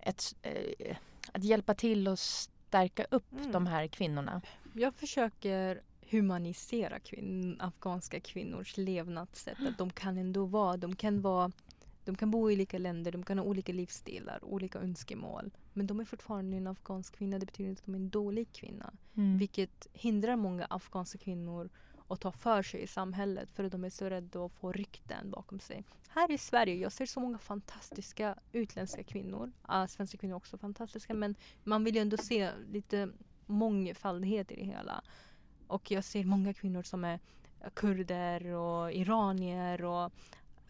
ett, eh, att hjälpa till att stärka upp Mm. de här kvinnorna. Jag försöker humanisera kvinn, afghanska kvinnors levnadssätt. Att de kan ändå vara, de kan vara de kan bo i olika länder, de kan ha olika livsstilar, olika önskemål. Men de är fortfarande en afghansk kvinna. Det betyder inte att de är en dålig kvinna. Mm. Vilket hindrar många afghanska kvinnor att ta för sig i samhället för att de är så rädda att få rykten bakom sig. Här i Sverige, jag ser så många fantastiska utländska kvinnor. Uh, svenska kvinnor är också fantastiska men man vill ju ändå se lite mångfaldighet i det hela. Och jag ser många kvinnor som är kurder och iranier och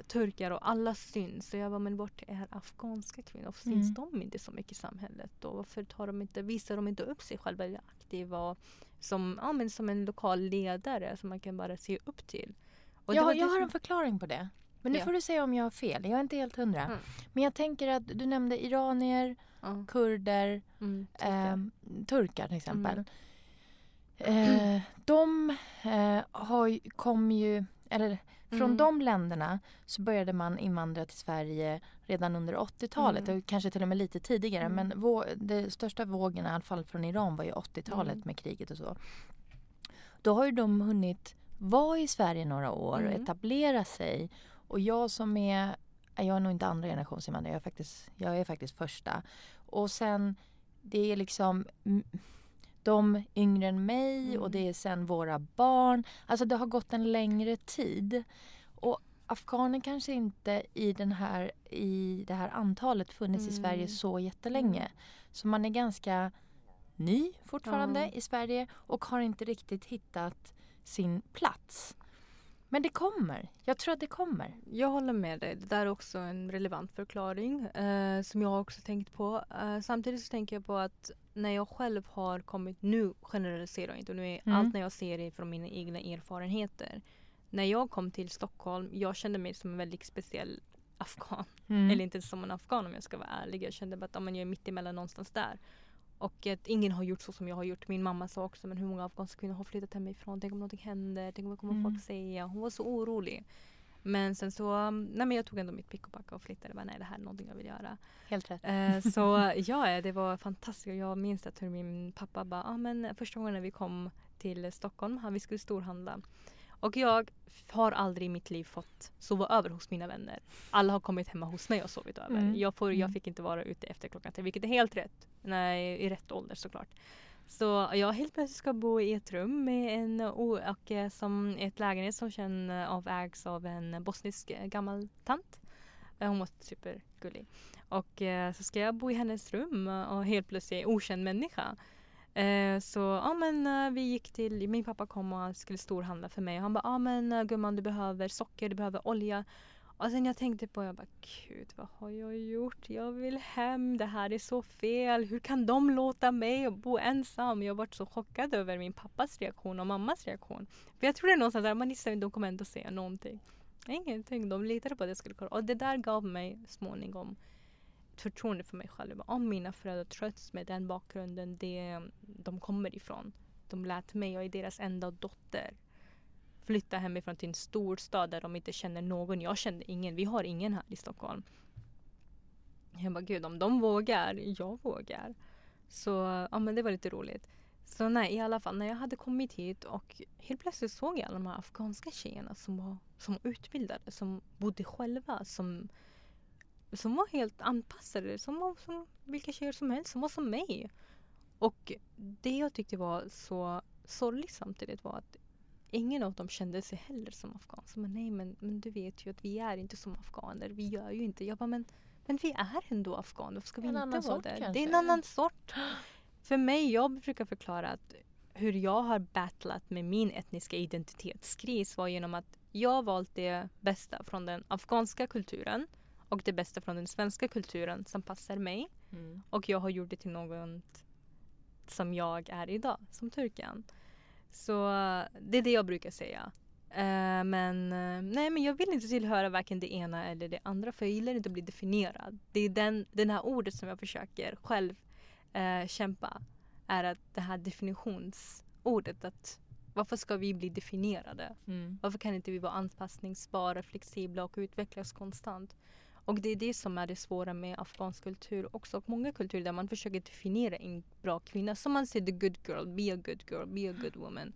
turkar och alla syns. Så jag var men vart är afghanska kvinnor? Varför syns Mm. de inte så mycket i samhället? Och varför tar de inte, visar de inte upp sig själva eller aktiva och som, ja, men som en lokal ledare som man kan bara se upp till? Och var Jag, har en förklaring på det. Men nu Ja. får du säga om jag har fel. Jag är inte helt hundra. Mm. Men jag tänker att du nämnde iranier, Ja. kurder, Mm, turkar. ehm, turkar till exempel. Mm. Eh, de eh, har, kom ju, eller från Mm. de länderna så började man invandra till Sverige redan under 80-talet Mm. och kanske till och med lite tidigare. Mm. Men vå, de största vågorna, i alla fall från Iran, var ju 80-talet Mm. med kriget och så. Då har ju de hunnit vara i Sverige några år och Mm. etablera sig. Och jag som är, jag är nog inte andra generations invandrare, jag är faktiskt, jag är faktiskt första. Och sen, det är liksom mm, de yngre än mig Mm. och det är sen våra barn. Alltså det har gått en längre tid. Och afghaner kanske inte i, den här, i det här antalet funnits i Mm. Sverige så jättelänge. Så man är ganska ny fortfarande Ja. i Sverige och har inte riktigt hittat sin plats. Men det kommer. Jag tror att det kommer. Jag håller med dig. Det där är också en relevant förklaring eh, som jag också tänkt på. Eh, samtidigt så tänker jag på att när jag själv har kommit, nu generaliserar jag inte, nu är Mm. allt när jag ser det från mina egna erfarenheter. När jag kom till Stockholm, jag kände mig som en väldigt speciell afghan. Mm. Eller inte som en afghan om jag ska vara ärlig. Jag kände bara att ja, men jag är mitt emellan någonstans där. Och att ingen har gjort så som jag har gjort. Min mamma sa också, men hur många afghanska kvinnor har flyttat hemifrån? Tänk om någonting händer? Tänk om vad kommer Mm. folk säga? Hon var så orolig. Men sen så, nej men jag tog ändå mitt pick och packa och flyttade. Bara, nej det här är någonting jag vill göra. Helt rätt. Eh, så ja, det var fantastiskt. Jag minns att hur min pappa bara, ah, men första gången när vi kom till Stockholm, han, vi skulle storhandla. Och jag har aldrig i mitt liv fått sova över hos mina vänner. Alla har kommit hemma hos mig och sovit över. Mm. Jag, får, jag Mm. fick inte vara ute efter klockan tre, vilket är helt rätt. Nej, i rätt ålder såklart. Så jag helt plötsligt ska bo i ett rum med en och eh, som ett lägenhet som känns av ägs av en bosnisk eh, gammal tant. Eh, Hon var supergullig. Och eh, så ska jag bo i hennes rum eh, och helt plötsligt är okänd människa. Eh, så ja men eh, vi gick till, min pappa kom och han skulle storhandla för mig. Han bara, ja men eh, gumman du behöver socker, du behöver olja. Och sen jag tänkte på, jag bara gud vad har jag gjort? Jag vill hem, det här är så fel. Hur kan de låta mig bo ensam? Jag varit så chockad över min pappas reaktion och mammas reaktion. För jag trodde någonstans att man gissar de kommer ändå säga någonting. Ingenting, de litade på att jag skulle kolla. Och det där gav mig småningom förtroende för mig själv. Om mina föräldrar trötts med den bakgrunden det de kommer ifrån. De lät mig, jag är deras enda dotter flytta hemifrån till en storstad där de inte känner någon. Jag kände ingen. Vi har ingen här i Stockholm. Jag bara gud om de vågar, jag vågar. Så ja men det var lite roligt. Så nej i alla fall när jag hade kommit hit och helt plötsligt såg jag alla de här afghanska tjejerna som var, som var utbildade, som bodde själva, som, som var helt anpassade, som var som vilka tjejer som helst, som var som mig. Och det jag tyckte var så sorgligt samtidigt var att ingen av dem kände sig heller som afghan. Så man, nej men, men du vet ju att vi är inte som afghaner. Vi gör ju inte. Jag bara men, men vi är ändå afghaner. Varför ska vi En inte vara? Det kanske? är en annan sort. För mig, jag brukar förklara att hur jag har battlat med min etniska identitetskris var genom att jag valt det bästa från den afghanska kulturen och det bästa från den svenska kulturen som passar mig. Mm. Och jag har gjort det till något som jag är idag, som turkan. Så det är det jag brukar säga. Eh, men eh, nej men jag vill inte tillhöra varken det ena eller det andra för jag gillar inte att bli definierad. Det är den, den här ordet som jag försöker själv eh, kämpa. Är att det här definitionsordet att varför ska vi bli definierade? Mm. Varför kan inte vi vara anpassningsbara, flexibla och utvecklas konstant? Och det är det som är det svåra med afghansk kultur också. Och många kulturer där man försöker definiera en bra kvinna. Som man säger the good girl, be a good girl, be a good woman.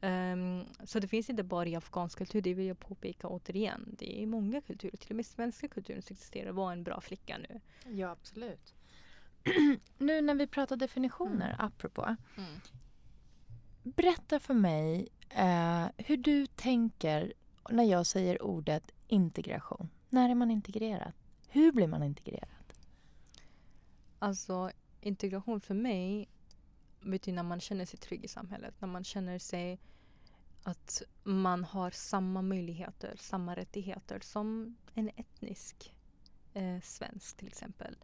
Ehm, så det finns inte bara i afghansk kultur, det vill jag påpeka återigen. Det är många kulturer, till och med svenska kulturen som existerar. Var en bra flicka nu. Ja, absolut. nu när vi pratar definitioner, apropå. Berätta för mig eh, hur du tänker när jag säger ordet integration. När är man integrerad? Hur blir man integrerad? Alltså integration för mig betyder när man känner sig trygg i samhället. När man känner sig att man har samma möjligheter, samma rättigheter som en etnisk eh, svensk till exempel.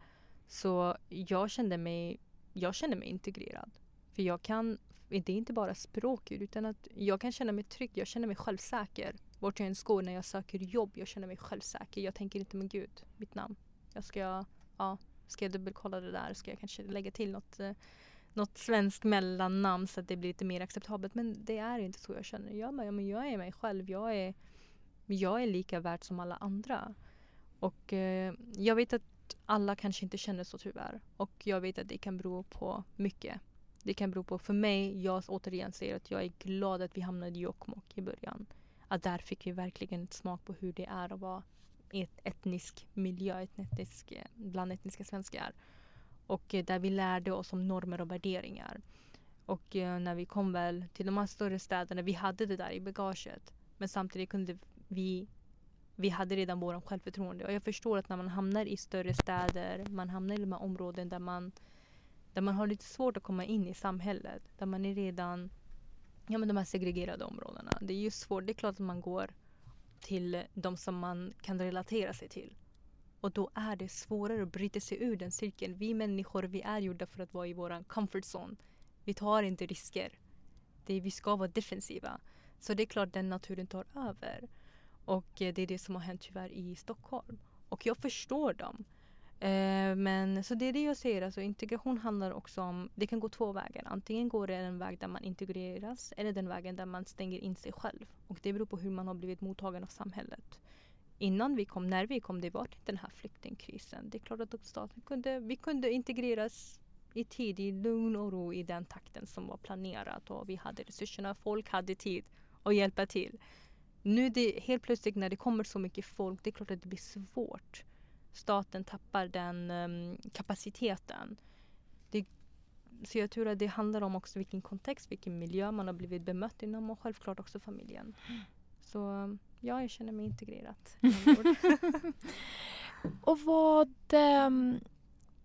Så jag kände mig, jag kände mig integrerad. För jag kan, det är inte bara språket utan att jag kan känna mig trygg, jag känner mig självsäker. Vart jag än går när jag söker jobb, jag känner mig självsäker. Jag tänker inte men gud, mitt namn. Jag ska, ja, ska jag dubbelkolla det där? Ska jag kanske lägga till något? eh, något svenskt mellannamn så att det blir lite mer acceptabelt. Men det är inte så jag känner. Jag, men jag är mig själv. Jag är, jag är lika värd som alla andra. Och eh, jag vet att alla kanske inte känner så tyvärr. Och jag vet att det kan bero på mycket. Det kan bero på, för mig, jag återigen säger att jag är glad att vi hamnade i Jokkmokk i början. Att där fick vi verkligen ett smak på hur det är att vara i ett etnisk miljö, ett etnisk, eh, bland etniska svenskar. Och eh, där vi lärde oss om normer och värderingar. Och eh, när vi kom väl till de här större städerna, vi hade det där i bagaget. Men samtidigt kunde vi vi hade redan vårt självförtroende. Och jag förstår att när man hamnar i större städer, man hamnar i de här områden där man, där man har lite svårt att komma in i samhället. Där man är redan, ja men de här segregerade områdena. Det är ju svårt, det är klart att man går till de som man kan relatera sig till. Och då är det svårare att bryta sig ur den cirkeln. Vi människor, vi är gjorda för att vara i vår comfort zone. Vi tar inte risker. Det är, vi ska vara defensiva. Så det är klart den naturen tar över. Och eh, det är det som har hänt tyvärr i Stockholm. Och jag förstår dem. Eh, men så det är det jag säger, alltså integration handlar också om, det kan gå två vägar. Antingen går det en väg där man integreras eller den vägen där man stänger in sig själv. Och det beror på hur man har blivit mottagen av samhället. Innan vi kom, när vi kom, det var inte den här flyktingkrisen. Det är klart att staten kunde, vi kunde integreras i tid, i lugn och ro i den takten som var planerat och vi hade resurserna, folk hade tid att hjälpa till. Nu det, helt plötsligt när det kommer så mycket folk, det är klart att det blir svårt. Staten tappar den um, kapaciteten. Det, så jag tror att det handlar om också vilken kontext, vilken miljö man har blivit bemött inom och självklart också familjen. Så ja, jag känner mig integrerat. och vad... Um,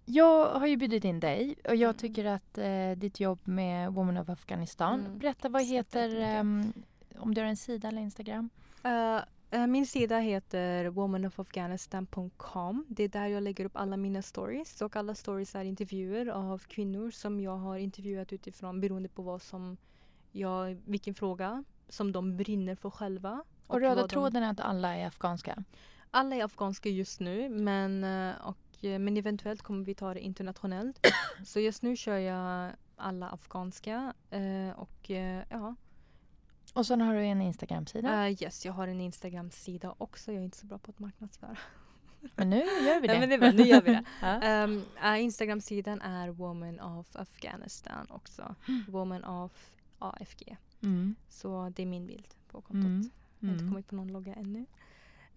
jag har ju bjudit in dig och jag mm. tycker att uh, ditt jobb med Women of Afghanistan. Mm. Berätta, vad heter um, om du har en sida eller Instagram? Uh, min sida heter womanofafghanistan.com. Det är där jag lägger upp alla mina stories. Och alla stories är intervjuer av kvinnor som jag har intervjuat utifrån beroende på vad som jag, vilken fråga som de brinner för själva. Och, och röda tråden är att alla är afghanska? Alla är afghanska just nu men, eh, och, men eventuellt kommer vi ta det internationellt. Så just nu kör jag alla afghanska och ja och sen har du en Instagram-sida? Uh, yes, jag har en Instagram-sida också. Jag är inte så bra på att marknadsföra. Men nu gör vi det. ja, bra, nu gör vi det. um, uh, Instagram-sidan är Woman of Afghanistan också. Mm. Woman of AFG. Mm. Så det är min bild på kontot. Mm. Jag har inte mm. kommit på någon logga ännu.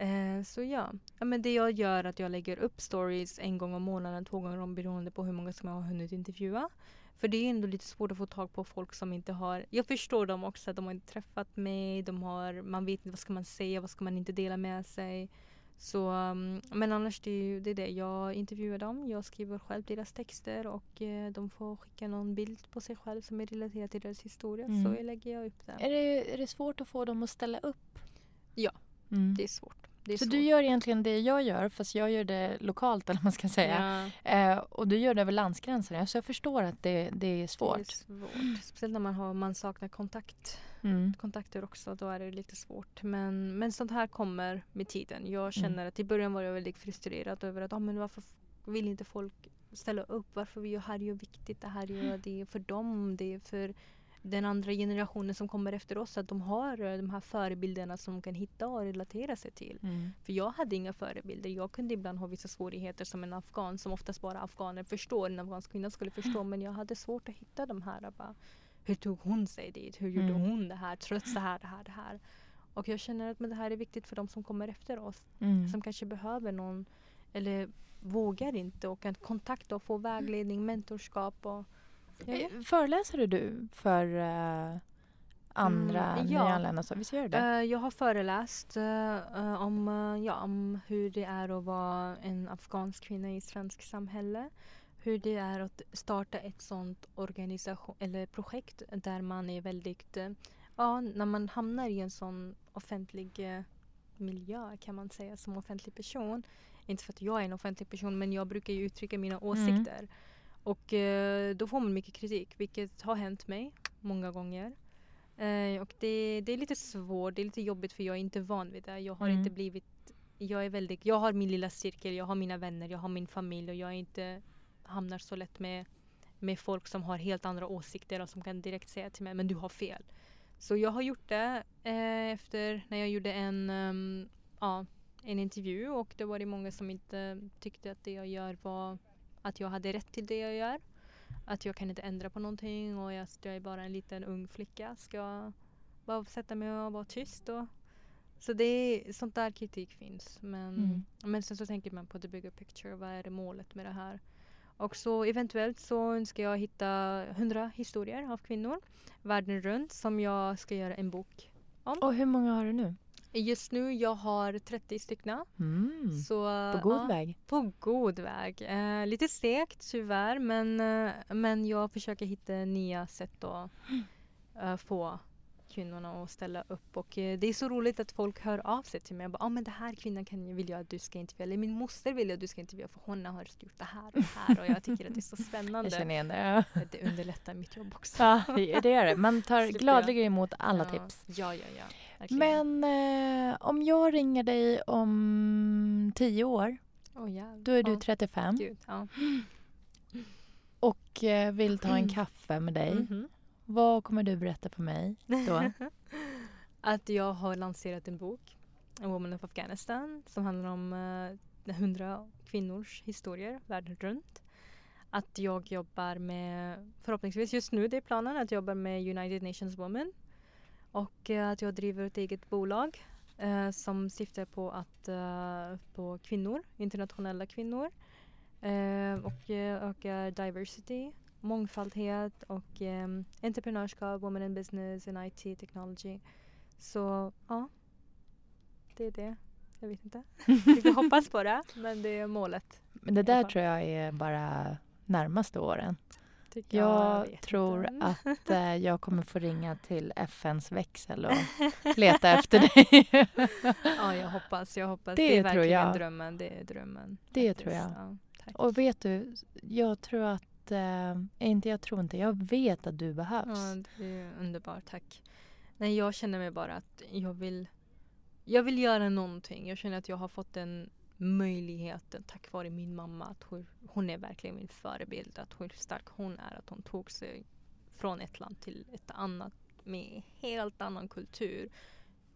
Uh, så ja. ja, men det jag gör är att jag lägger upp stories en gång om månaden, två gånger om beroende på hur många som jag har hunnit intervjua. För det är ändå lite svårt att få tag på folk som inte har... Jag förstår dem också, att de har inte träffat mig. De har, man vet inte vad ska man säga, vad ska man inte dela med sig. Så, um, men annars det är det, är det. Jag intervjuar dem, jag skriver själv deras texter och eh, de får skicka någon bild på sig själv som är relaterad till deras historia. Mm. Så lägger jag upp den. Är det, är det svårt att få dem att ställa upp? Ja, mm. det är svårt så svårt. du gör egentligen det jag gör fast jag gör det lokalt eller man ska säga. Ja. Eh, och du gör det över landsgränserna så jag förstår att det, det är svårt. Det är svårt. Speciellt när man, har, man saknar kontakt. Mm. kontakter också. Då är det lite svårt. Men, men sånt här kommer med tiden. Jag mm. känner mm. att i början var jag väldigt frustrerad över att ah, men varför vill inte folk ställa upp? Varför vi gör här är viktigt. Det här är det för dem. Det är för den andra generationen som kommer efter oss att de har eh, de här förebilderna som de kan hitta och relatera sig till. Mm. För jag hade inga förebilder. Jag kunde ibland ha vissa svårigheter som en afghan som oftast bara afghaner förstår. En afghansk kvinna skulle förstå men jag hade svårt att hitta de här. Bara, hur tog hon sig dit? Hur gjorde mm. hon det här? Trots det här, det här, det här. Och jag känner att men det här är viktigt för de som kommer efter oss. Mm. Som kanske behöver någon eller vågar inte och kan kontakta och få vägledning, mentorskap och Ja. Föreläser du för uh, andra mm, ja. nyanlända? Så visst gör det? Uh, jag har föreläst uh, om, ja, om hur det är att vara en afghansk kvinna i svensk samhälle. Hur det är att starta ett sånt organisation eller projekt där man är väldigt, ja, när man hamnar i en sån offentlig miljö kan man säga som offentlig person. Inte för att jag är en offentlig person men jag brukar uttrycka mina mm. åsikter. Mm. Och eh, då får man mycket kritik, vilket har hänt mig många gånger. Eh, och det, det, är lite svårt, det är lite jobbigt för jag är inte van vid det. Jag har mm. inte blivit... Jag är väldigt... Jag har min lilla cirkel, jag har mina vänner, jag har min familj och jag är inte hamnar så lätt med med folk som har helt andra åsikter och som kan direkt säga till mig men du har fel. Så jag har gjort det eh, efter när jag gjorde en, um, ja, en intervju och det var det många som inte tyckte att det jag gör var att jag hade rätt till det jag gör. Att jag kan inte ändra på någonting och jag, jag är bara en liten ung flicka. Ska jag bara sätta mig och vara tyst? Och, så det är, sånt där kritik finns. Men, Mm. men sen så tänker man på the bigger picture. Vad är det målet med det här? Och så eventuellt så önskar jag hitta hundra historier av kvinnor världen runt som jag ska göra en bok om. Och hur många har du nu? Just nu jag har 30 stycken. Mm. Så, På god ja, väg. På god väg. Eh, lite segt tyvärr men, eh, men jag försöker hitta nya sätt att eh, få kvinnorna att ställa upp. Och eh, det är så roligt att folk hör av sig till mig och bara ah, men det här kvinnan kan, jag- vill jag att du ska intervjua. Eller min moster vill jag att du ska intervjua för hon har gjort det här och det här. Och jag tycker att det är så spännande. Jag känner igen det. Ja. Det underlättar mitt jobb också. Ja, det gör det. Man tar gladeligen emot alla ja. tips. Ja, ja, ja. Verkligen. Men eh, om jag ringer dig om tio år, jävlar. då är du Ja, 35 Gud, ja. och eh, vill ta en kaffe med dig. Mhm. Vad kommer du berätta för mig då? att jag har lanserat en bok, A Woman of Afghanistan, som handlar om eh, hundra uh, kvinnors historier världen runt. Att jag jobbar med, förhoppningsvis just nu det är planen, att jobba med United Nations Women. Och uh, att jag driver ett eget bolag uh, som syftar på att på kvinnor, internationella kvinnor. Och eh, öka diversity, mångfaldhet och eh, entreprenörskap, women in business and IT technology. Så ja, det är det. Jag vet inte. Vi hoppas på det, men det är målet. Men det där tror jag är bara närmaste åren. Tycker Jag vet tror inte. att eh, jag kommer få ringa till FNs växel och leta efter dig. ja, jag hoppas. Jag hoppas. Det Det, är tror verkligen jag. drömmen. Det är drömmen. Det faktiskt. tror jag. Ja. Och vet du, jag tror att, eh, inte jag tror inte, jag vet att du behövs. Ja, det är underbart. Tack. Nej, jag känner mig bara att jag vill, jag vill göra någonting. Jag känner att jag har fått den möjligheten tack vare min mamma. Att hon, hon är verkligen min förebild. Att hur stark hon är. Att hon tog sig från ett land till ett annat med helt annan kultur.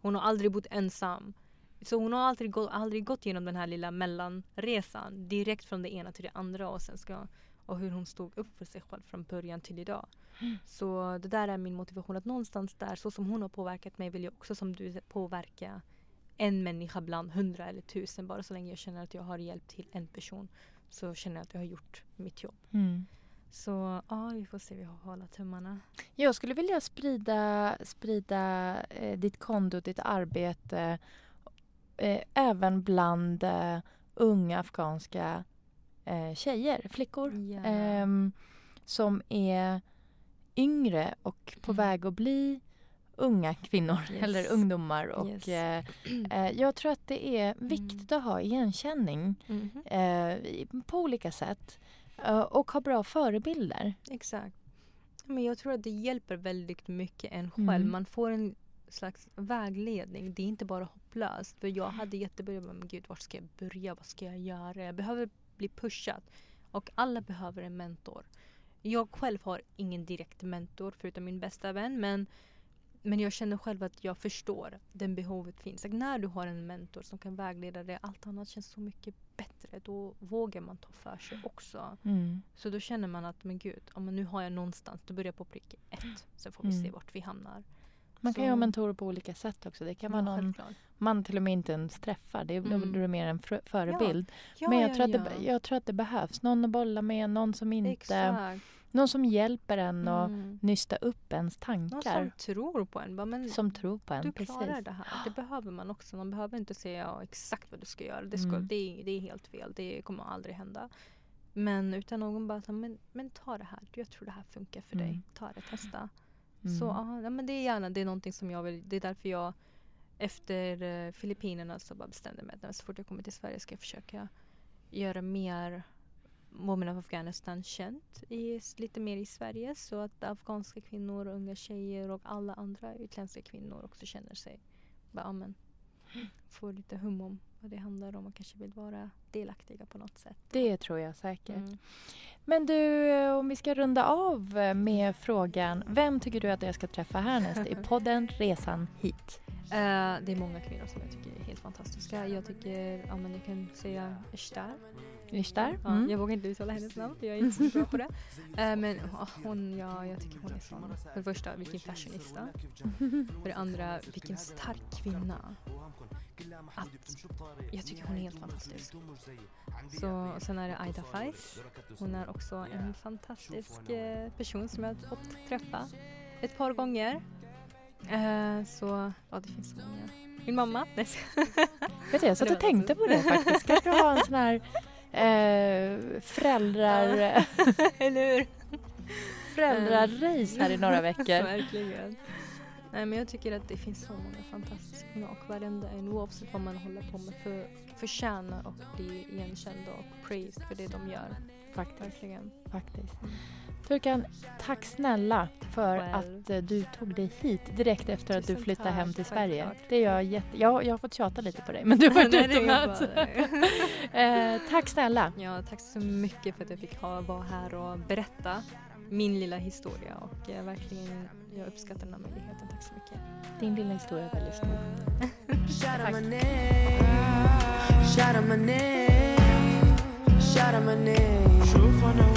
Hon har aldrig bott ensam. Så hon har aldrig, gå, aldrig gått igenom den här lilla mellanresan. Direkt från det ena till det andra. Och, sen ska, och hur hon stod upp för sig själv från början till idag. Så det där är min motivation. Att någonstans där, så som hon har påverkat mig vill jag också som du påverka en människa bland hundra eller tusen. Bara så länge jag känner att jag har hjälpt till en person så känner jag att jag har gjort mitt jobb. Mm. Så ja, vi får se. Vi har hålla tummarna. Jag skulle vilja sprida, sprida eh, ditt konto, ditt arbete eh, även bland eh, unga afghanska eh, tjejer, flickor Ja. ehm, som är yngre och på väg att bli unga kvinnor Yes. eller ungdomar. Och, Yes. eh, eh, jag tror att det är viktigt att ha igenkänning eh, i- på olika sätt eh, och ha bra förebilder. Exakt. Men jag tror att det hjälper väldigt mycket en själv. Mm. Man får en slags vägledning. Det är inte bara hopplöst. För jag hade jättebörjat med men gud, vart ska jag börja? Vad ska jag göra? Jag behöver bli pushad. Och alla behöver en mentor. Jag själv har ingen direkt mentor förutom min bästa vän. Men, men jag känner själv att jag förstår den behovet finns. Och när du har en mentor som kan vägleda dig, allt annat känns så mycket bättre. Då vågar man ta för sig också. Mm. Så då känner man att men gud, ja, men nu har jag någonstans, då börjar jag på prick ett. Sen får vi se Mm. vart vi hamnar. Man kan Så- ju ha mentorer på olika sätt också. Det kan Ja, vara någon självklart. man till och med inte ens träffar. Det är, Mm. mer en förebild. Ja, Men jag, ja, tror att ja. det, jag tror att det behövs någon att bolla med, någon som inte... Exakt. Någon som hjälper en att Mm. nysta upp ens Någon tankar. som tror på en. Bara, men Som tror på en, du precis. klarar det här. Det behöver man också. Man behöver inte säga ja, exakt vad du ska göra. Det, ska, Mm. det, är, det är helt fel. Det kommer aldrig hända. Men utan någon bara, men, men ta det här. Jag tror det här funkar för dig. Mm. Ta det, testa. Mm. Så ja, ja, men det är gärna det är någonting som jag vill. Det är därför jag efter eh, Filippinerna så bara bestämde mig att så fort jag kommer till Sverige ska jag försöka göra mer Women of Afghanistan känt i, lite mer i Sverige så att afghanska kvinnor, unga tjejer och alla andra utländska kvinnor också känner sig bara, ja, men, får lite hum om vad det handlar om och kanske vill vara delaktiga på något sätt. Det tror jag säkert. Mm. Men du, eh, om vi ska runda av eh, med frågan, vem tycker du att jag ska träffa härnäst i podden Resan hit? Uh, det är många kvinnor som jag tycker är helt fantastiska. Jag tycker, ja men jag kan säga Ishtar. Ishtar? Ja, Mm. Jag vågar inte uttala hennes namn, jag är inte så bra på det. Uh, men hon, ja, jag tycker hon är sån. För det första, vilken fashionista. För det andra, vilken stark kvinna. Att, jag tycker hon är helt fantastisk. Så, och sen är det Aida Faiz. Hon är också en fantastisk eh, person som jag har fått träffa ett par gånger. Eh, så, ja det finns så många. Min mamma. Nej, Vet du, jag satt och tänkte på det faktiskt. Kanske ha en sån här eh, föräldrar... Eller hur? Föräldrarace här i några veckor. Verkligen. Nej, men jag tycker att det finns så många fantastiska kvinnor och varenda en oavsett vad man håller på med för, förtjänar och bli igenkänd och praised för det de gör. Faktiskt. Verkligen. Faktiskt. Turkan, tack snälla för att eh, du tog dig hit direkt efter att du flyttade hem tack, till Sverige. Det gör jätte... jag, jag har fått tjata lite på dig, men du har varit utomlands. eh, tack snälla. Ja, tack så mycket för att jag fick ha, vara här och berätta min lilla historia och eh, verkligen, jag uppskattar den här möjligheten. Tack så mycket. Din lilla historia är väldigt stor. Shout out